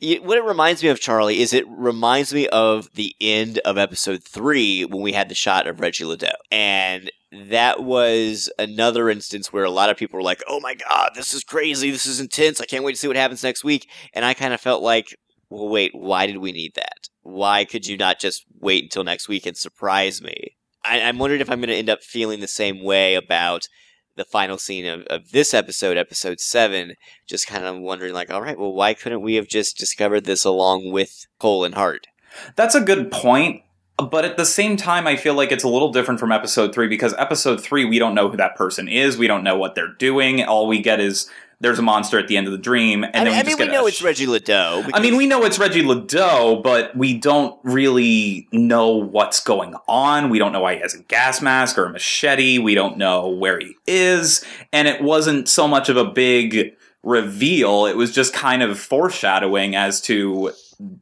What it reminds me of, Charlie, is it reminds me of the end of episode three when we had the shot of Reggie Ledoux. And that was another instance where a lot of people were like, oh my God, this is crazy. This is intense. I can't wait to see what happens next week. And I kind of felt like, well, wait, why did we need that? why could you not just wait until next week and surprise me? I, am wondering if I'm going to end up feeling the same way about the final scene of, of this episode, episode seven. Just kind of wondering, like, all right, well, why couldn't we have just discovered this along with Cohle and Hart? That's a good point. But at the same time, I feel like it's a little different from episode three because episode three, we don't know who that person is. We don't know what they're doing. All we get is there's a monster at the end of the dream, and I, then we I just mean, we know it's sh- Reggie Ledoux. I mean, we know it's Reggie Ledoux, but we don't really know what's going on. We don't know why he has a gas mask or a machete. We don't know where he is. And it wasn't so much of a big reveal. It was just kind of foreshadowing as to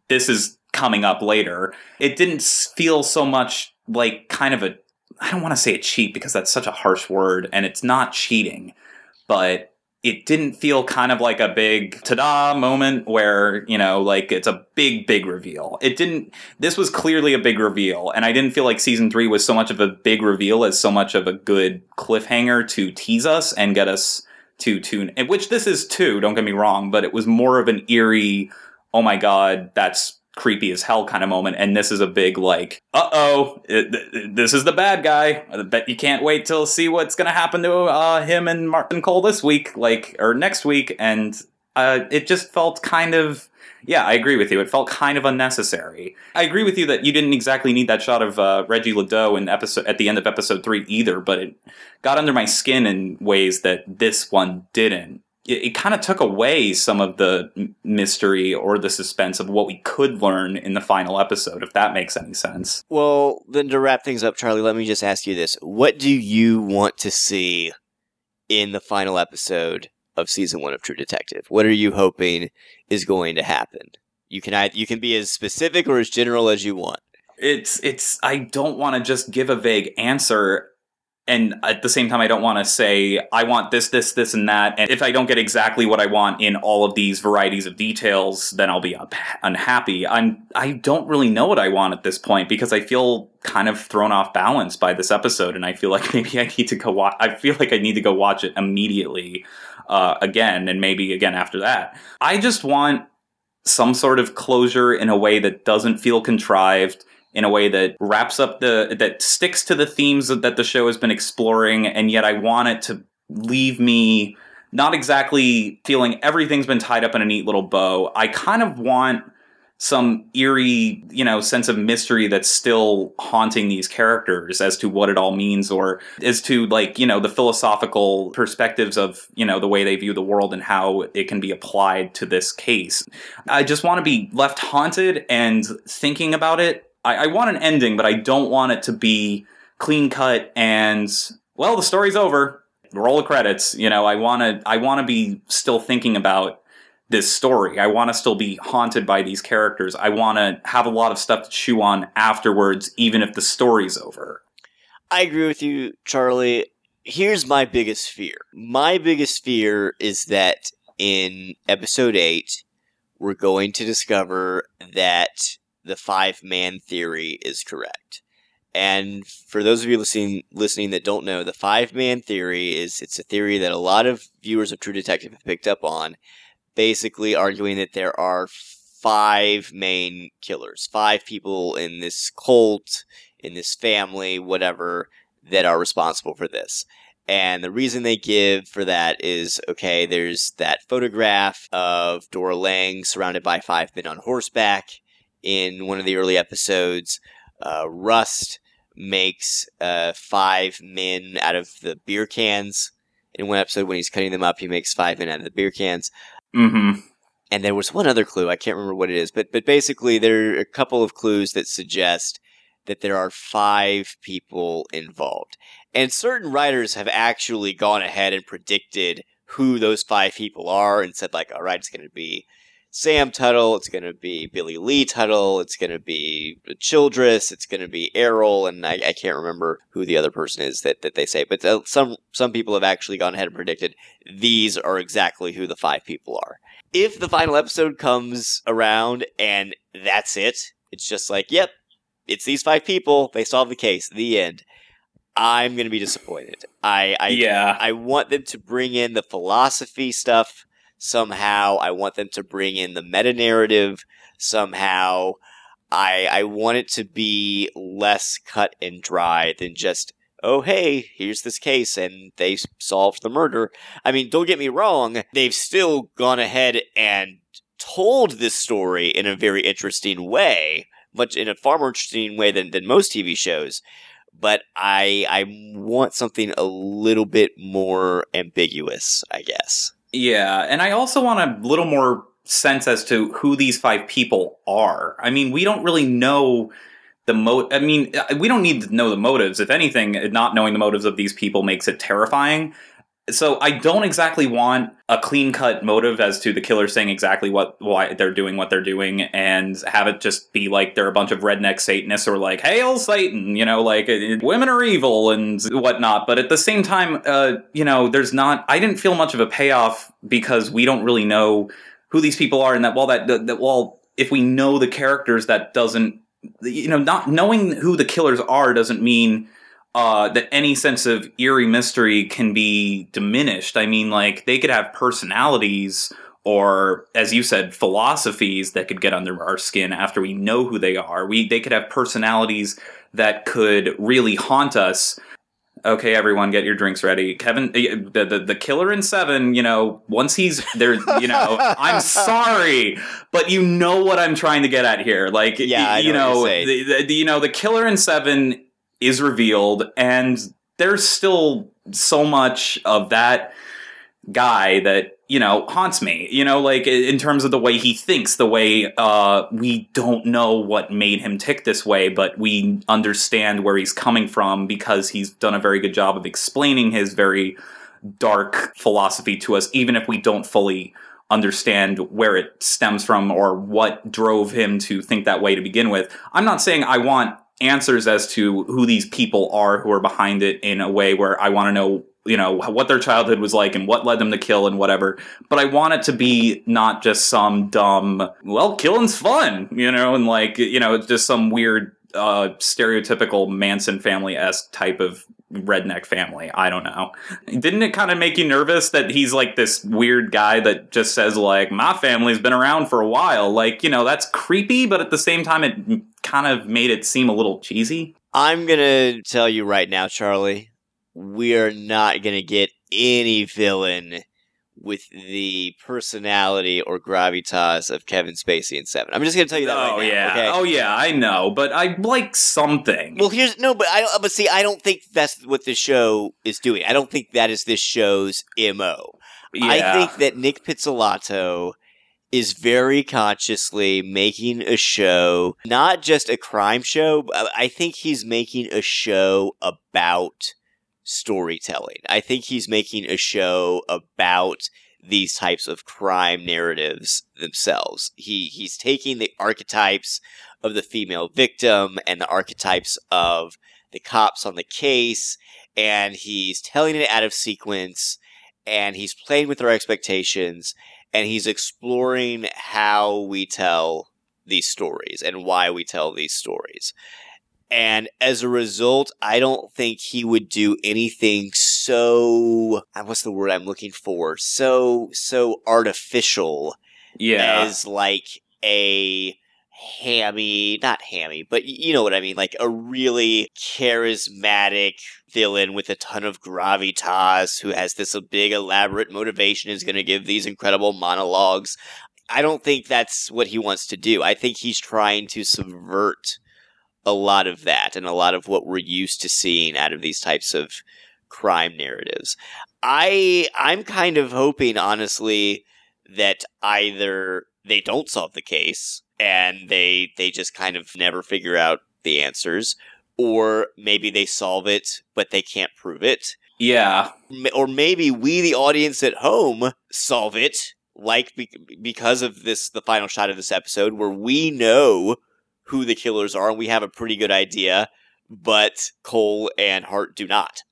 this is coming up later. It didn't feel so much like kind of a, I don't want to say a cheat because that's such a harsh word and it's not cheating, but it didn't feel kind of like a big ta-da moment where you know like it's a big big reveal it didn't this was clearly a big reveal and i didn't feel like season three was so much of a big reveal as so much of a good cliffhanger to tease us and get us to tune which this is too don't get me wrong but it was more of an eerie oh my god that's creepy as hell kind of moment and this is a big like uh-oh it- th- this is the bad guy. I bet you can't wait till see what's gonna happen to uh, him and martin Cohle this week like or next week and uh, it just felt kind of yeah i agree with you. It felt kind of unnecessary. I agree with you that you didn't exactly need that shot of uh, reggie ledoux in episode at the end of episode three either but it got under my skin in ways that this one didn't it, it kind of took away some of the mystery or the suspense of what we could learn in the final episode, if that makes any sense. Well, then to wrap things up, Charlie, let me just ask you this: What do you want to see in the final episode of season one of True Detective? What are you hoping is going to happen? You can either, you can be as specific or as general as you want. It's it's I don't want to just give a vague answer and at the same time I don't want to say I want this this this and that and if I don't get exactly what I want in all of these varieties of details then I'll be unhappy. I'm I don't really know what I want at this point because I feel kind of thrown off balance by this episode and I feel like maybe I need to go watch I feel like I need to go watch it immediately uh, again and maybe again after that. I just want some sort of closure in a way that doesn't feel contrived in a way that wraps up the that sticks to the themes that the show has been exploring and yet I want it to leave me not exactly feeling everything's been tied up in a neat little bow. I kind of want some eerie, you know, sense of mystery that's still haunting these characters as to what it all means or as to like, you know, the philosophical perspectives of, you know, the way they view the world and how it can be applied to this case. I just want to be left haunted and thinking about it. I, I want an ending, but I don't want it to be clean cut and well, the story's over. Roll the credits. You know, I want to. I want to be still thinking about this story. I want to still be haunted by these characters. I want to have a lot of stuff to chew on afterwards, even if the story's over. I agree with you, Charlie. Here's my biggest fear. My biggest fear is that in episode 8, we're going to discover that the five man theory is correct. And for those of you listening listening that don't know, the five man theory is it's a theory that a lot of viewers of True Detective have picked up on, basically arguing that there are five main killers, five people in this cult, in this family, whatever, that are responsible for this. And the reason they give for that is okay, there's that photograph of Dora Lang surrounded by five men on horseback in one of the early episodes. Uh, Rust makes uh, five men out of the beer cans. In one episode, when he's cutting them up, he makes five men out of the beer cans. Mm-hmm. And there was one other clue, I can't remember what it is, but but basically there are a couple of clues that suggest that there are five people involved. And certain writers have actually gone ahead and predicted who those five people are and said like, all right, it's going to be Sam Tuttle, it's going to be Billy Lee Tuttle, it's going to be Childress, it's going to be Errol, and I, I can't remember who the other person is that, that they say. But uh, some some people have actually gone ahead and predicted these are exactly who the five people are if the final episode comes around and that's it, it's just like, yep, it's these five people. They solve the case. The end. I'm gonna be disappointed. I, I yeah. I want them to bring in the philosophy stuff somehow. I want them to bring in the meta narrative somehow. I I want it to be less cut and dry than just oh hey here's this case and they solved the murder. I mean don't get me wrong, they've still gone ahead and told this story in a very interesting way, much in a far more interesting way than, than most TV shows. But I I want something a little bit more ambiguous, I guess. Yeah, and I also want a little more sense as to who these five people are. I mean, we don't really know the mo I mean, uh, we don't need to know the motives. If anything, not knowing the motives of these people makes it terrifying. So I don't exactly want a clean cut motive as to the killer saying exactly what why they're doing what they're doing and have it just be like they're a bunch of redneck Satanists or like hail Satan, you know, like uh, women are evil and whatnot. But at the same time, uh, you know, there's not. I didn't feel much of a payoff because we don't really know who these people are, and that while that, that while if we know the characters, that doesn't you know not knowing who the killers are doesn't mean uh, that any sense of eerie mystery can be diminished. I mean, like they could have personalities or, as you said, philosophies that could get under our skin after we know who they are. We they could have personalities that could really haunt us. Okay, everyone, get your drinks ready. Kevin, eh, the the, the killer in Seven, you know, once he's there, you know, I'm sorry, but you know what I'm trying to get at here. Like, Yeah, I you know know, what you're the, the, you know, the killer in Seven is revealed, and there's still so much of that guy that you know haunts me. You know, like in terms of the way he thinks, the way uh, we don't know what made him tick this way, but we understand where he's coming from because he's done a very good job of explaining his very dark philosophy to us, even if we don't fully understand where it stems from or what drove him to think that way to begin with. I'm not saying I want answers as to who these people are who are behind it in a way where I want to know, you know, what their childhood was like and what led them to kill and whatever. But I want it to be not just some dumb, well, killing's fun, you know, and like, you know, it's just some weird uh stereotypical Manson family esque type of redneck family. I don't know. Didn't it kind of make you nervous that he's like this weird guy that just says like my family's been around for a while? Like, you know, that's creepy, but at the same time it kind of made it seem a little cheesy. I'm gonna tell you right now, Charlie, we are not gonna get any villain with the personality or gravitas of Kevin Spacey in Seven. I'm just gonna tell you that oh right now. yeah. Okay? Oh yeah, I know, but I like something. Well, here's no, but I don't. But see, I don't think that's what this show is doing. I don't think that is this show's mo. Yeah. I think that Nic Pizzolatto is very consciously making a show, not just a crime show. But I think he's making a show about storytelling. I think he's making a show about these types of crime narratives themselves. He he's taking the archetypes of the female victim and the archetypes of the cops on the case and he's telling it out of sequence and he's playing with our expectations and he's exploring how we tell these stories and why we tell these stories. And as a result, I don't think he would do anything so uh, what's the word I'm looking for? So so artificial yeah. as like a hammy, not hammy, but you know what I mean, like a really charismatic villain with a ton of gravitas who has this big elaborate motivation is going to give these incredible monologues. I don't think that's what he wants to do. I think he's trying to subvert a lot of that and a lot of what we're used to seeing out of these types of crime narratives. I I'm kind of hoping honestly that either they don't solve the case and they they just kind of never figure out the answers or maybe they solve it but they can't prove it yeah. Or maybe we the audience at home solve it like be- because of this the final shot of this episode where we know who the killers are and we have a pretty good idea but Cohle and Hart do not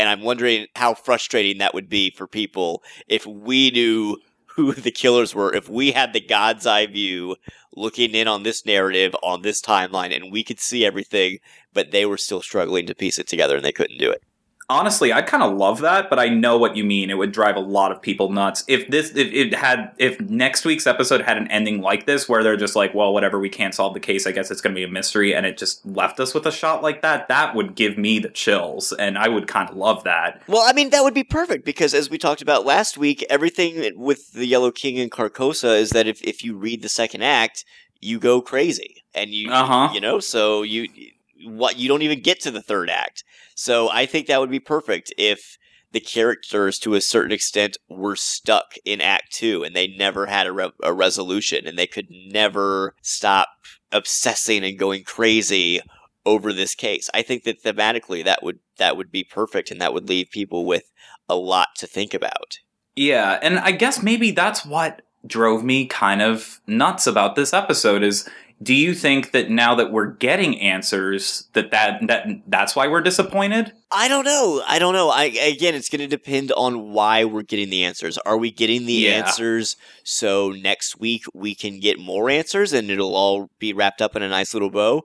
and I'm wondering how frustrating that would be for people if we knew who the killers were, if we had the God's eye view looking in on this narrative, on this timeline, and we could see everything, but they were still struggling to piece it together and they couldn't do it. Honestly, I kind of love that, but I know what you mean. It would drive a lot of people nuts if this if it had if next week's episode had an ending like this, where they're just like, well, whatever, we can't solve the case. I guess it's going to be a mystery, and it just left us with a shot like that. That would give me the chills, and I would kind of love that. Well, I mean, that would be perfect because as we talked about last week, everything with the Yellow King and Carcosa is that if, if you read the second act, you go crazy. And you, Uh-huh. you know, so you, what, you don't even get to the third act. So I think that would be perfect if the characters to a certain extent were stuck in Act Two, and they never had a, re- a resolution, and they could never stop obsessing and going crazy over this case. I think that thematically that would that would be perfect, and that would leave people with a lot to think about. Yeah, and I guess maybe that's what drove me kind of nuts about this episode is do you think that now that we're getting answers that that, that that's why we're disappointed? I don't know. I don't know. I again it's going to depend on why we're getting the answers. Are we getting the yeah. answers so next week we can get more answers and it'll all be wrapped up in a nice little bow?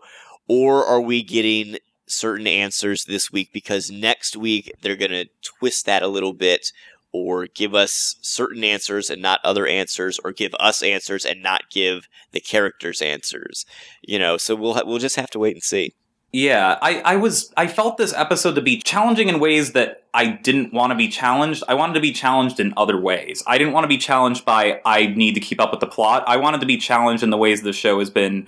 Or are we getting certain answers this week because next week they're going to twist that a little bit or give us certain answers and not other answers or give us answers and not give the characters answers you know? So we'll ha- we'll just have to wait and see. Yeah i i was i felt this episode to be challenging in ways that i didn't want to be challenged. I wanted to be challenged in other ways. I didn't want to be challenged by i need to keep up with the plot. I wanted to be challenged in the ways the show has been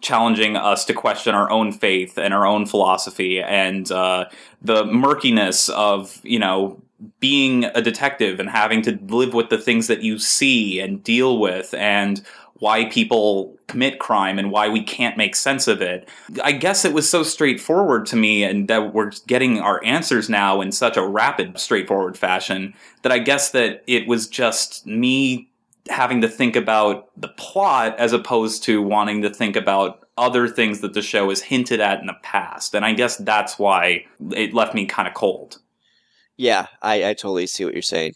challenging us to question our own faith and our own philosophy and uh, the murkiness of you know being a detective and having to live with the things that you see and deal with and why people commit crime and why we can't make sense of it. I guess it was so straightforward to me and that we're getting our answers now in such a rapid straightforward fashion that I guess that it was just me having to think about the plot as opposed to wanting to think about other things that the show has hinted at in the past. And I guess that's why it left me kind of cold. Yeah, I, I totally see what you're saying.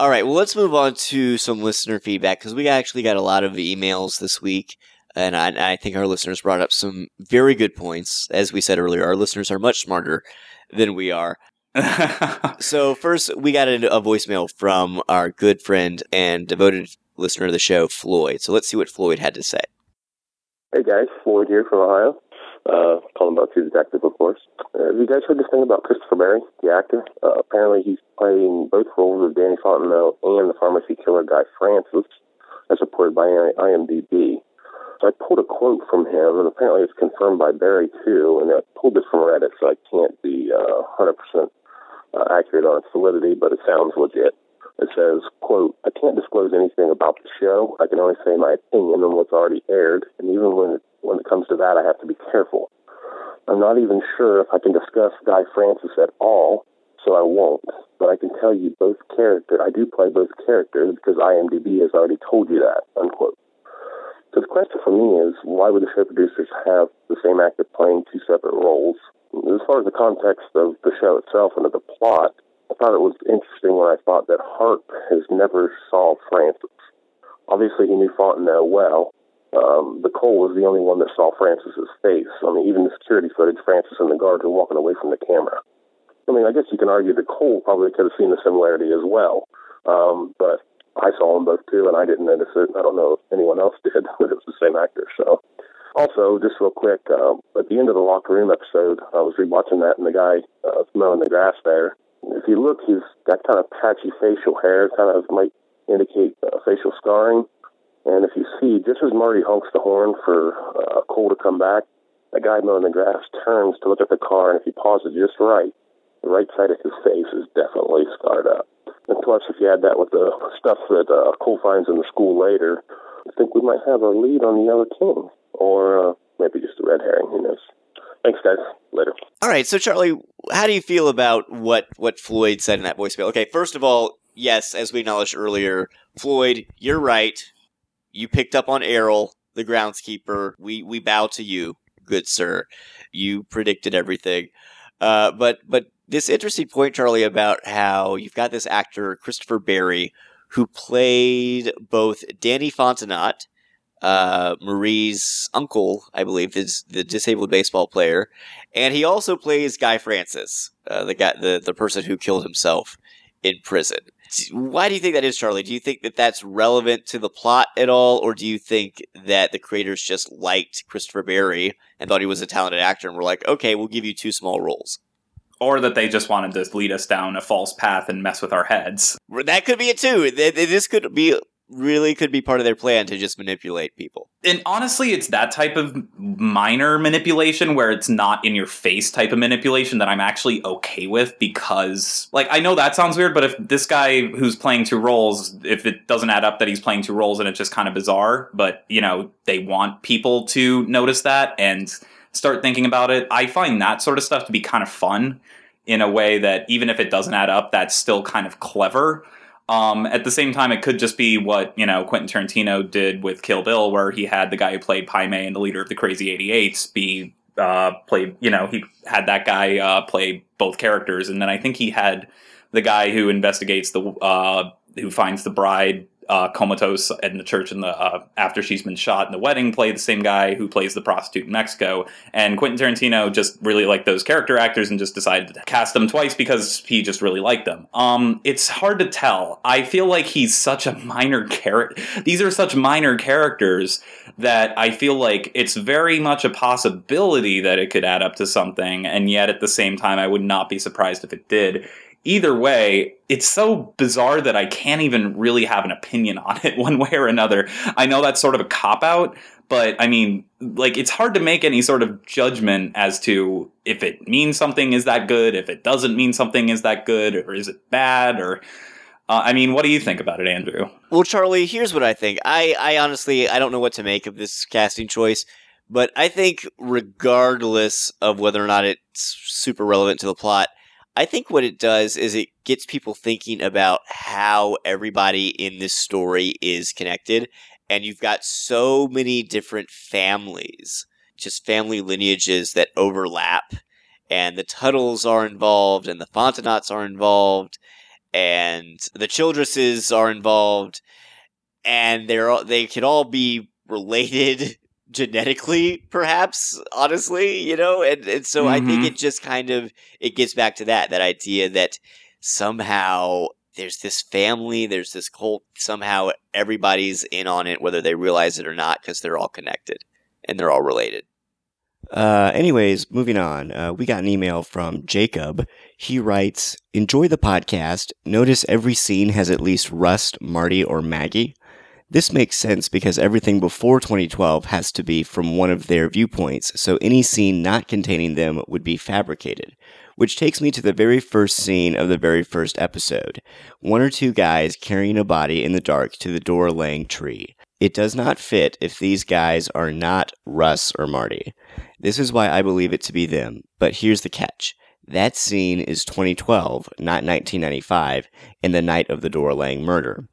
All right, well, let's move on to some listener feedback because we actually got a lot of emails this week. And I, I, think our listeners brought up some very good points. As we said earlier, our listeners are much smarter than we are. so, first, we got a, a voicemail from our good friend and devoted listener of the show, Floyd. So, let's see what Floyd had to say. Hey, guys. Floyd here from Ohio uh, calling about True Detective, of course. Uh, have you guys heard this thing about Christopher Berry, the actor? Uh, apparently, he's playing both roles of Danny Fontenot and the pharmacy killer Guy Francis, as reported by IMDb. So I pulled a quote from him, and apparently it's confirmed by Berry too. And I pulled this from Reddit, so I can't be uh, 100% uh, accurate on its validity, but it sounds legit. It says, quote, I can't disclose anything about the show. I can only say my opinion on what's already aired, and even when it, when it comes to that, I have to be careful. I'm not even sure if I can discuss Guy Francis at all, so I won't. But I can tell you both characters. I do play both characters because IMDb has already told you that, unquote. So the question for me is, why would the show producers have the same actor playing two separate roles? As far as the context of the show itself and of the plot, I thought it was interesting when I thought that Hart has never saw Francis. Obviously, he knew Fontenot well. Um, the Cohle was the only one that saw Francis's face. I mean, even the security footage, Francis and the guards are walking away from the camera. I mean, I guess you can argue that Cohle probably could have seen the similarity as well. Um, but I saw them both too, and I didn't notice it. I don't know if anyone else did, but it was the same actor. So, also, just real quick, uh, at the end of the locker room episode, I was rewatching that, and the guy uh, mowing the grass there if you look, he's got kind of patchy facial hair, kind of might indicate uh, facial scarring. And if you see, just as Marty honks the horn for uh, Cohle to come back, the guy mowing the grass turns to look at the car, and if he pauses just right, the right side of his face is definitely scarred up. And plus, if you add that with the stuff that uh, Cohle finds in the school later, I think we might have a lead on the other team, or uh, maybe just a red herring. Who knows? Thanks, guys. Later. All right. So, Charlie, how do you feel about what what Floyd said in that voicemail? Okay, first of all, yes, as we acknowledged earlier, Floyd, you're right. You picked up on Errol, the groundskeeper. We we bow to you, good sir. You predicted everything. Uh, but but this interesting point, Charlie, about how you've got this actor Christopher Berry who played both Danny Fontenot uh, Marie's uncle, I believe, is the disabled baseball player, and he also plays Guy Francis, uh, the guy, the the person who killed himself in prison. Why do you think that is, Charlie? Do you think that that's relevant to the plot at all, or do you think that the creators just liked Christopher Berry and thought he was a talented actor and were like, okay, we'll give you two small roles? Or that they just wanted to lead us down a false path and mess with our heads. That could be it too. This could be really could be part of their plan to just manipulate people. And honestly, it's that type of minor manipulation where it's not in your face type of manipulation that I'm actually okay with because, like, I know that sounds weird, but if this guy who's playing two roles, if it doesn't add up that he's playing two roles and it's just kind of bizarre, but, you know, they want people to notice that and start thinking about it, I find that sort of stuff to be kind of fun in a way that even if it doesn't add up, that's still kind of clever. Um, at the same time, it could just be what you know Quentin Tarantino did with Kill Bill, where he had the guy who played Pai Mei and the leader of the Crazy Eighty Eights be uh, played. You know, he had that guy uh, play both characters, and then I think he had the guy who investigates the uh, who finds the bride uh, comatose in the church in the uh, after she's been shot in the wedding play the same guy who plays the prostitute in Mexico. And Quentin Tarantino just really liked those character actors and just decided to cast them twice because he just really liked them. Um, it's hard to tell. I feel like he's such a minor character. These are such minor characters that I feel like it's very much a possibility that it could add up to something, and yet at the same time, I would not be surprised if it did either way, it's so bizarre that I can't even really have an opinion on it one way or another. I know that's sort of a cop out, but I mean, like, it's hard to make any sort of judgment as to if it means something is that good, if it doesn't mean something is that good, or is it bad, or. Uh, I mean, what do you think about it, Andrew? Well, Charlie, here's what I think. I, I honestly, I don't know what to make of this casting choice, but I think regardless of whether or not it's super relevant to the plot, I think what it does is it gets people thinking about how everybody in this story is connected. And you've got so many different families, just family lineages that overlap. And the Tuttles are involved, and the Fontenots are involved, and the Childresses are involved, and they're all, they could all be related genetically perhaps honestly you know and, and so mm-hmm. i think mm-hmm. it just kind of it gets back to that that idea that somehow there's this family there's this cult somehow everybody's in on it whether they realize it or not because they're all connected and they're all related uh, anyways, moving on. Uh, we got an email from Jacob. He writes, Enjoy the podcast. Notice every scene has at least Rust, Marty, or Maggie. This makes sense because everything before 2012 has to be from one of their viewpoints, so any scene not containing them would be fabricated. Which takes me to the very first scene of the very first episode. One or two guys carrying a body in the dark to the Dora Lang tree. It does not fit if these guys are not Russ or Marty. This is why I believe it to be them, but here's the catch. That scene is 2012, not 1995, in the night of the Dora Lang murder.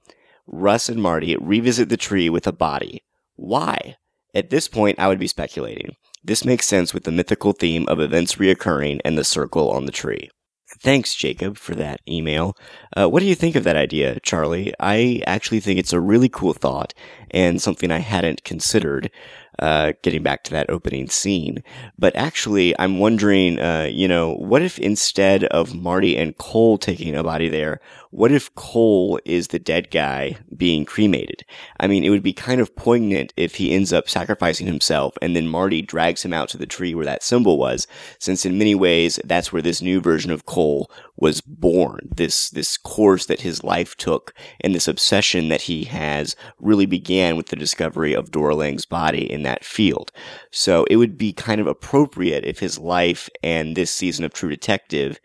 Russ and Marty revisit the tree with a body. Why? At this point, I would be speculating. This makes sense with the mythical theme of events reoccurring and the circle on the tree. Thanks, Jacob, for that email. Uh, what do you think of that idea, Charlie? I actually think it's a really cool thought and something I hadn't considered uh, getting back to that opening scene. But actually, I'm wondering, uh, you know, what if instead of Marty and Cohle taking a body there, what if Cohle is the dead guy being cremated? I mean, it would be kind of poignant if he ends up sacrificing himself and then Marty drags him out to the tree where that symbol was, since in many ways, that's where this new version of Cohle was born. This, this course that his life took and this obsession that he has really began with the discovery of Dora Lang's body in that field. So it would be kind of appropriate if his life and this season of True Detective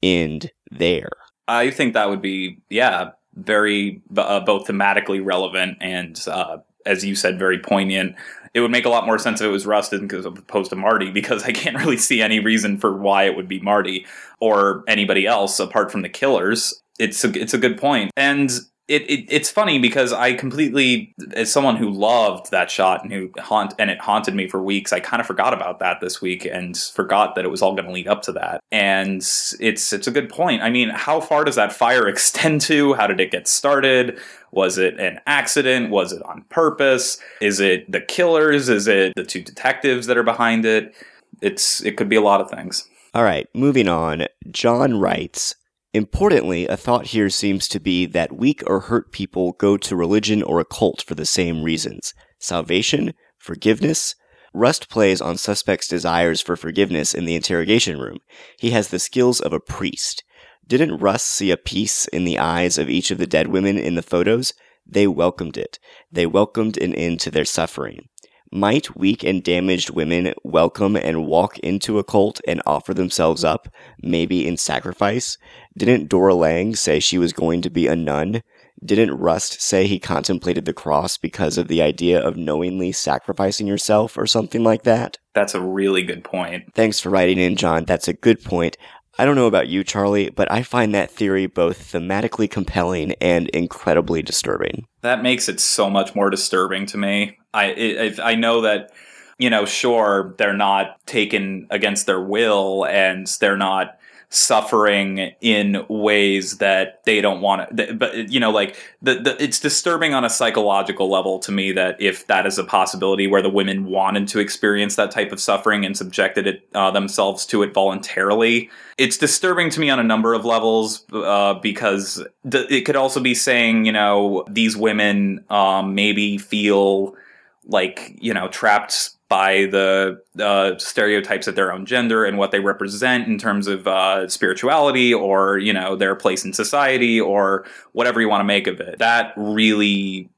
end there. I think that would be, yeah, very uh, both thematically relevant and, uh, as you said, very poignant. It would make a lot more sense if it was Rustin as opposed to Marty, because I can't really see any reason for why it would be Marty or anybody else apart from the killers. It's a, it's a good point. And it, it, it's funny because I completely, as someone who loved that shot and who haunt and it haunted me for weeks, I kind of forgot about that this week and forgot that it was all going to lead up to that. And it's it's a good point. I mean, how far does that fire extend to? How did it get started? Was it an accident? Was it on purpose? Is it the killers? Is it the two detectives that are behind it? It's it could be a lot of things. All right, moving on. John writes. Importantly, a thought here seems to be that weak or hurt people go to religion or a cult for the same reasons salvation, forgiveness. Rust plays on suspect's desires for forgiveness in the interrogation room. He has the skills of a priest. Didn't Rust see a peace in the eyes of each of the dead women in the photos? They welcomed it. They welcomed an end to their suffering. Might weak and damaged women welcome and walk into a cult and offer themselves up, maybe in sacrifice? Didn't Dora Lang say she was going to be a nun? Didn't Rust say he contemplated the cross because of the idea of knowingly sacrificing yourself or something like that? That's a really good point. Thanks for writing in, John. That's a good point. I don't know about you, Charlie, but I find that theory both thematically compelling and incredibly disturbing. That makes it so much more disturbing to me. I I know that you know, sure, they're not taken against their will and they're not suffering in ways that they don't want to but you know like the, the it's disturbing on a psychological level to me that if that is a possibility where the women wanted to experience that type of suffering and subjected it uh, themselves to it voluntarily it's disturbing to me on a number of levels uh, because th- it could also be saying you know these women um, maybe feel like you know trapped by the uh, stereotypes of their own gender and what they represent in terms of uh, spirituality or you know their place in society or whatever you want to make of it. That really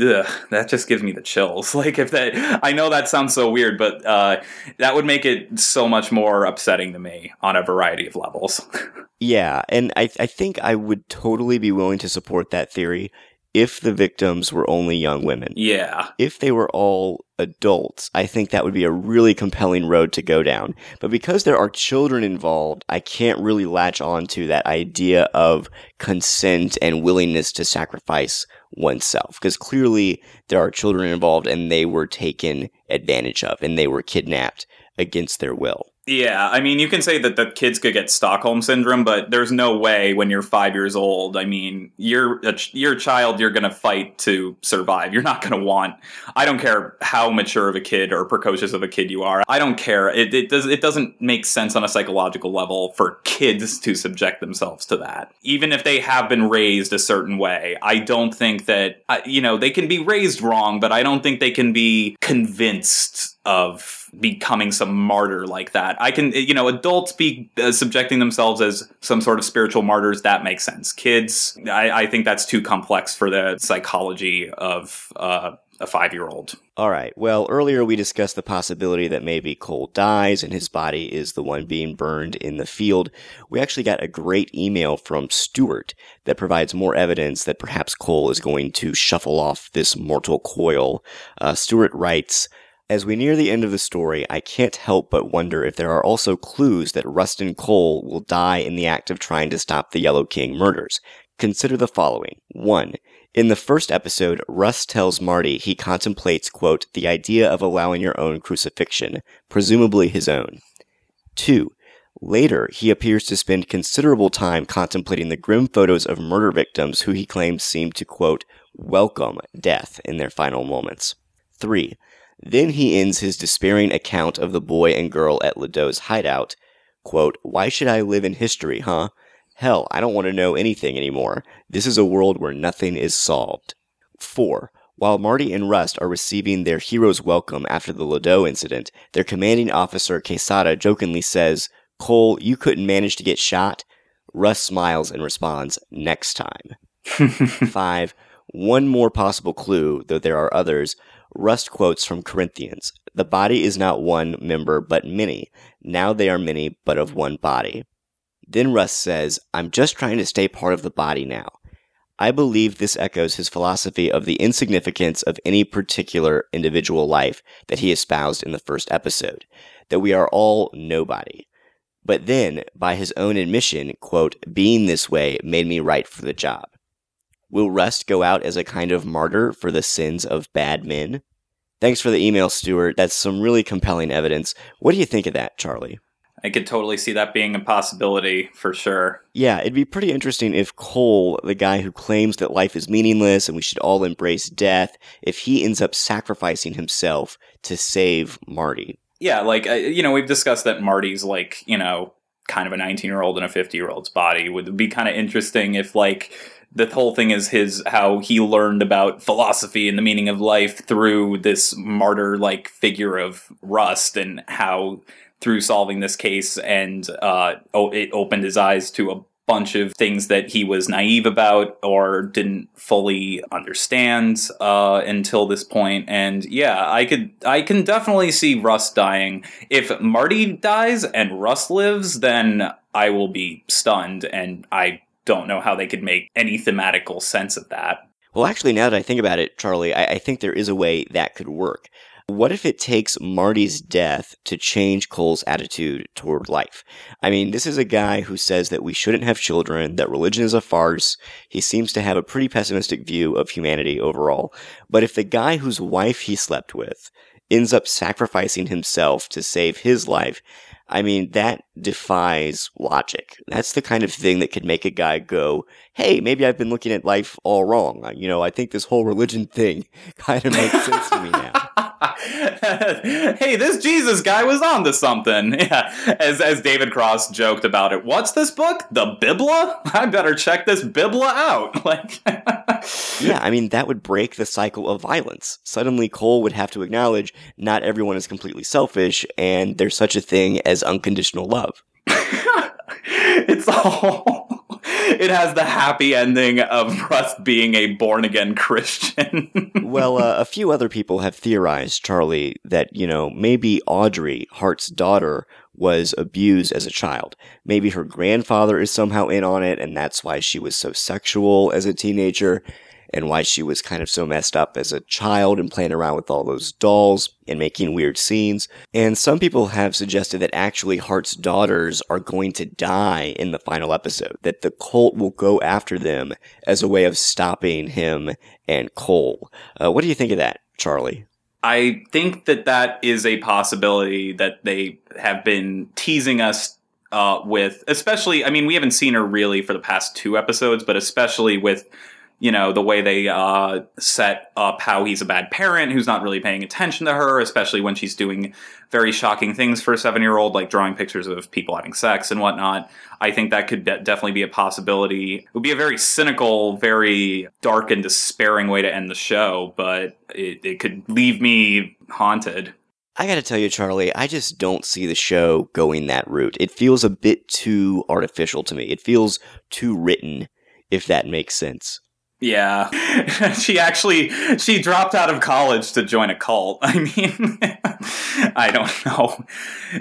ugh, that just gives me the chills. Like if that i know that sounds so weird but uh, that would make it so much more upsetting to me on a variety of levels. Yeah and I, I think i would totally be willing to support that theory if the victims were only young women. Yeah. If they were all adults, I think that would be a really compelling road to go down. But because there are children involved, I can't really latch on to that idea of consent and willingness to sacrifice oneself. Because clearly there are children involved and they were taken advantage of and they were kidnapped against their will. Yeah, I mean, you can say that the kids could get Stockholm syndrome, but there's no way when you're five years old. I mean, you're a, you're a child. You're going to fight to survive. You're not going to want. I don't care how mature of a kid or precocious of a kid you are. I don't care. It, it does. It doesn't make sense on a psychological level for kids to subject themselves to that, even if they have been raised a certain way. I don't think that you know they can be raised wrong, but I don't think they can be convinced of becoming some martyr like that. I can, you know, adults be uh, subjecting themselves as some sort of spiritual martyrs. That makes sense. Kids, I, I think that's too complex for the psychology of uh, a five year old. All right. Well, earlier we discussed the possibility that maybe Cohle dies and his body is the one being burned in the field. We actually got a great email from Stuart that provides more evidence that perhaps Cohle is going to shuffle off this mortal coil. Uh, Stuart writes, as we near the end of the story, I can't help but wonder if there are also clues that Rustin Cohle will die in the act of trying to stop the Yellow King murders. Consider the following. 1. In the first episode, Rust tells Marty he contemplates, quote, the idea of allowing your own crucifixion, presumably his own. 2. Later, he appears to spend considerable time contemplating the grim photos of murder victims who he claims seem to, quote, welcome death in their final moments. 3. Then he ends his despairing account of the boy and girl at Ledoux hideout. Quote, Why should I live in history, huh? Hell, I don't want to know anything anymore. This is a world where nothing is solved. 4. While Marty and Rust are receiving their hero's welcome after the Ledoux incident, their commanding officer Quesada jokingly says, Cohle, you couldn't manage to get shot? Rust smiles and responds, Next time. 5. One more possible clue, though there are others. Rust quotes from Corinthians The body is not one member, but many. Now they are many, but of one body. Then Rust says, I'm just trying to stay part of the body now. I believe this echoes his philosophy of the insignificance of any particular individual life that he espoused in the first episode, that we are all nobody. But then, by his own admission, quote, being this way made me right for the job. Will Rust go out as a kind of martyr for the sins of bad men? Thanks for the email, Stuart. That's some really compelling evidence. What do you think of that, Charlie? I could totally see that being a possibility for sure. Yeah, it'd be pretty interesting if Cohle, the guy who claims that life is meaningless and we should all embrace death, if he ends up sacrificing himself to save Marty. Yeah, like, uh, you know, we've discussed that Marty's like, you know, kind of a 19 year old in a 50 year old's body. Would be kind of interesting if, like, the whole thing is his how he learned about philosophy and the meaning of life through this martyr like figure of Rust and how through solving this case and uh, it opened his eyes to a bunch of things that he was naive about or didn't fully understand uh, until this point. And yeah, I could I can definitely see Rust dying. If Marty dies and Rust lives, then I will be stunned, and I don't know how they could make any thematical sense of that. Well, actually, now that I think about it, Charlie, I, I think there is a way that could work. What if it takes Marty's death to change Cohle's attitude toward life? I mean, this is a guy who says that we shouldn't have children, that religion is a farce. He seems to have a pretty pessimistic view of humanity overall. But if the guy whose wife he slept with ends up sacrificing himself to save his life, I mean, that defies logic. That's the kind of thing that could make a guy go, hey, maybe I've been looking at life all wrong. You know, I think this whole religion thing kind of makes sense to me now. hey, this Jesus guy was onto something. Yeah, as as David Cross joked about it. What's this book? The Bibla? I better check this Bibla out. Like, yeah, I mean that would break the cycle of violence. Suddenly, Cohle would have to acknowledge not everyone is completely selfish, and there's such a thing as unconditional love. it's all it has the happy ending of Rust being a born again Christian. well, uh, a few other people have theorized, Charlie, that, you know, maybe Audrey, Hart's daughter, was abused as a child. Maybe her grandfather is somehow in on it, and that's why she was so sexual as a teenager and why she was kind of so messed up as a child and playing around with all those dolls and making weird scenes. And some people have suggested that actually Hart's daughters are going to die in the final episode, that the cult will go after them as a way of stopping him and Cohle. Uh, what do you think of that, Charlie? I think that that is a possibility that they have been teasing us uh, with, especially, I mean, we haven't seen her really for the past two episodes, but especially with you know, the way they uh, set up how he's a bad parent who's not really paying attention to her, especially when she's doing very shocking things for a seven year old, like drawing pictures of people having sex and whatnot. I think that could de- definitely be a possibility. It would be a very cynical, very dark and despairing way to end the show, but it, it could leave me haunted. I gotta tell you, Charlie, I just don't see the show going that route. It feels a bit too artificial to me. It feels too written, if that makes sense. Yeah. she actually she dropped out of college to join a cult. I mean, I don't know.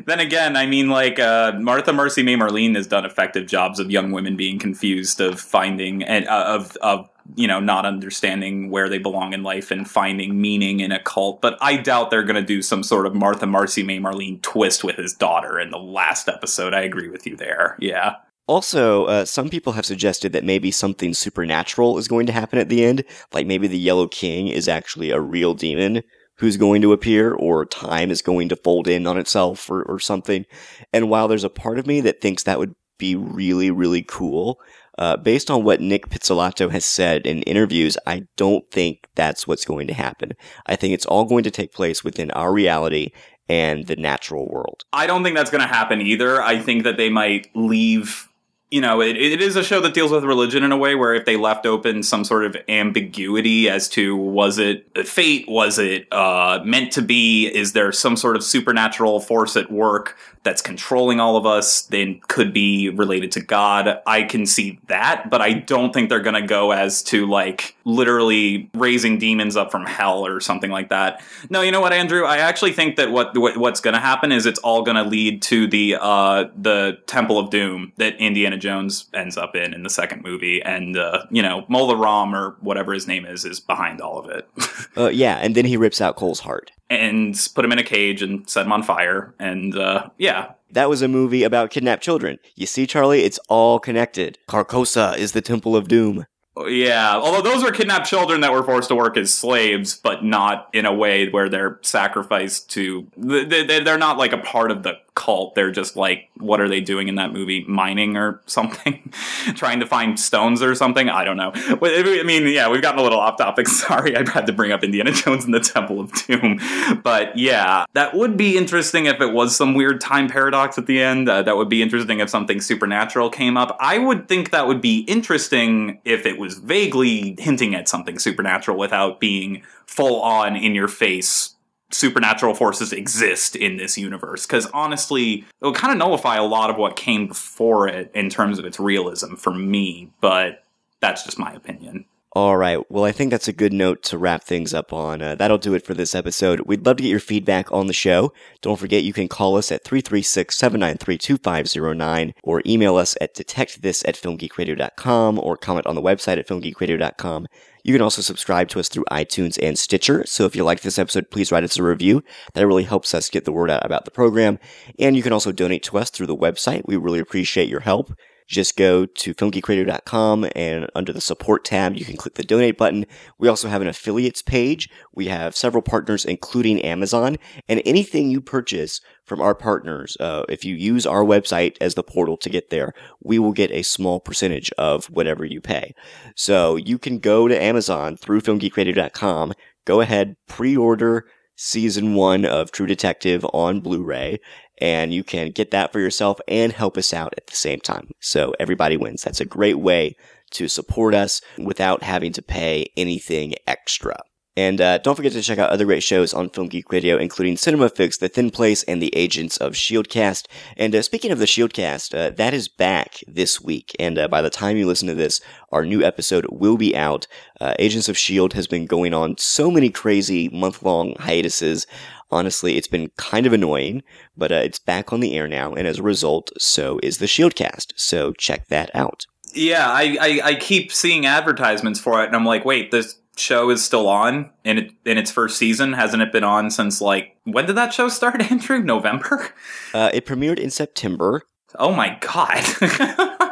Then again, I mean like uh, Martha Marcy May Marlene has done effective jobs of young women being confused of finding and uh, of of you know not understanding where they belong in life and finding meaning in a cult. But I doubt they're going to do some sort of Martha Marcy May Marlene twist with his daughter in the last episode. I agree with you there. Yeah. Also, uh, some people have suggested that maybe something supernatural is going to happen at the end, like maybe the Yellow King is actually a real demon who's going to appear, or time is going to fold in on itself, or, or something. And while there's a part of me that thinks that would be really, really cool, uh, based on what Nic Pizzolatto has said in interviews, I don't think that's what's going to happen. I think it's all going to take place within our reality and the natural world. I don't think that's going to happen either. I think that they might leave you know, it, it is a show that deals with religion in a way where if they left open some sort of ambiguity as to was it fate, was it uh, meant to be, is there some sort of supernatural force at work that's controlling all of us, then could be related to God. I can see that, but I don't think they're going to go as to like literally raising demons up from hell or something like that. No, you know what, Andrew? I actually think that what, what what's going to happen is it's all going to lead to the uh, the Temple of Doom that Indiana Jones ends up in in the second movie, and uh, you know Mola Ram or whatever his name is is behind all of it. uh, yeah, and then he rips out Cohle's heart and put him in a cage and set him on fire. And uh, yeah. That was a movie about kidnapped children. You see, Charlie, it's all connected. Carcosa is the Temple of Doom. Oh, yeah, although those were kidnapped children that were forced to work as slaves, but not in a way where they're sacrificed to. They're not like a part of the cult. They're just like, what are they doing in that movie? Mining or something? Trying to find stones or something? I don't know. I mean, yeah, we've gotten a little off topic. Sorry, I had to bring up Indiana Jones and the Temple of Doom. But yeah, that would be interesting if it was some weird time paradox at the end. Uh, that would be interesting if something supernatural came up. I would think that would be interesting if it was vaguely hinting at something supernatural without being full on in your face supernatural forces exist in this universe because honestly it would kind of nullify a lot of what came before it in terms of its realism for me but that's just my opinion All right. Well, I think that's a good note to wrap things up on. Uh, that'll do it for this episode. We'd love to get your feedback on the show. Don't forget you can call us at 336-793-2509 or email us at detectthis at filmgeekradio.com or comment on the website at filmgeekradio.com. You can also subscribe to us through iTunes and Stitcher. So if you like this episode, please write us a review. That really helps us get the word out about the program. And you can also donate to us through the website. We really appreciate your help just go to filmgeekradio.com and under the support tab, you can click the donate button. We also have an affiliates page. We have several partners, including Amazon, and anything you purchase from our partners, uh, if you use our website as the portal to get there, we will get a small percentage of whatever you pay. So you can go to Amazon through filmgeekradio.com, go ahead, pre-order season one of True Detective on Blu-ray, and you can get that for yourself and help us out at the same time. So everybody wins. That's a great way to support us without having to pay anything extra. And uh, don't forget to check out other great shows on Film Geek Radio, including Cinema Fix, The Thin Place, and the Agents of Shieldcast. And uh, speaking of the Shieldcast, uh, that is back this week. And uh, by the time you listen to this, our new episode will be out. Uh, Agents of Shield has been going on so many crazy month-long hiatuses. Honestly, it's been kind of annoying, but uh, it's back on the air now, and as a result, so is the Shieldcast. So check that out. Yeah, I, I, I keep seeing advertisements for it, and I'm like, wait, this show is still on in it in its first season. Hasn't it been on since like when did that show start, Andrew? November? Uh, it premiered in September, Oh my god.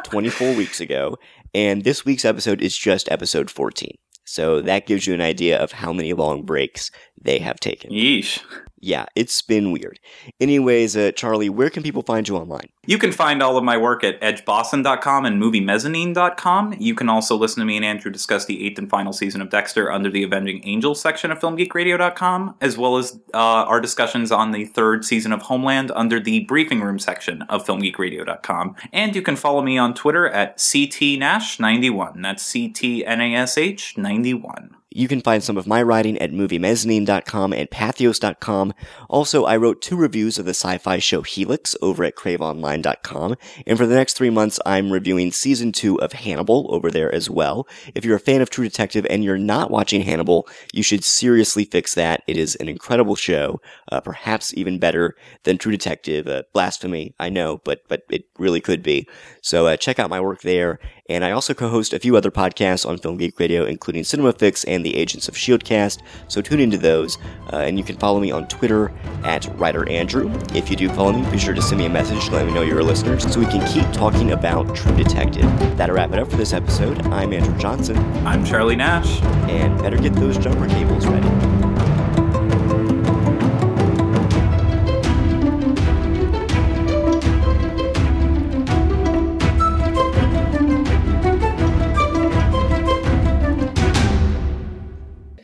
24 weeks ago, and this week's episode is just episode 14. So that gives you an idea of how many long breaks they have taken. Yeesh. Yeah, it's been weird. Anyways, uh, Charlie, where can people find you online? You can find all of my work at edgeboston.com and moviemezzanine.com. You can also listen to me and Andrew discuss the eighth and final season of Dexter under the Avenging Angels section of filmgeekradio.com, as well as uh, our discussions on the third season of Homeland under the briefing room section of filmgeekradio.com. And you can follow me on Twitter at CTNash91. That's C-T-N-A-S-H 91. You can find some of my writing at moviemezzanine.com and pathos.com. Also, I wrote two reviews of the sci-fi show Helix over at craveonline.com. And for the next three months, I'm reviewing season two of Hannibal over there as well. If you're a fan of True Detective and you're not watching Hannibal, you should seriously fix that. It is an incredible show, uh, perhaps even better than True Detective. Uh, blasphemy, I know, but, but it really could be. So uh, check out my work there. And I also co-host a few other podcasts on Film Geek Radio, including Cinema Fix and the Agents of Shieldcast. So tune into those, uh, and you can follow me on Twitter at Writer Andrew. If you do follow me, be sure to send me a message to let me know you're a listener, so we can keep talking about True Detective. That'll wrap it up for this episode. I'm Andrew Johnson, I'm Charlie Nash. and better get those jumper cables ready.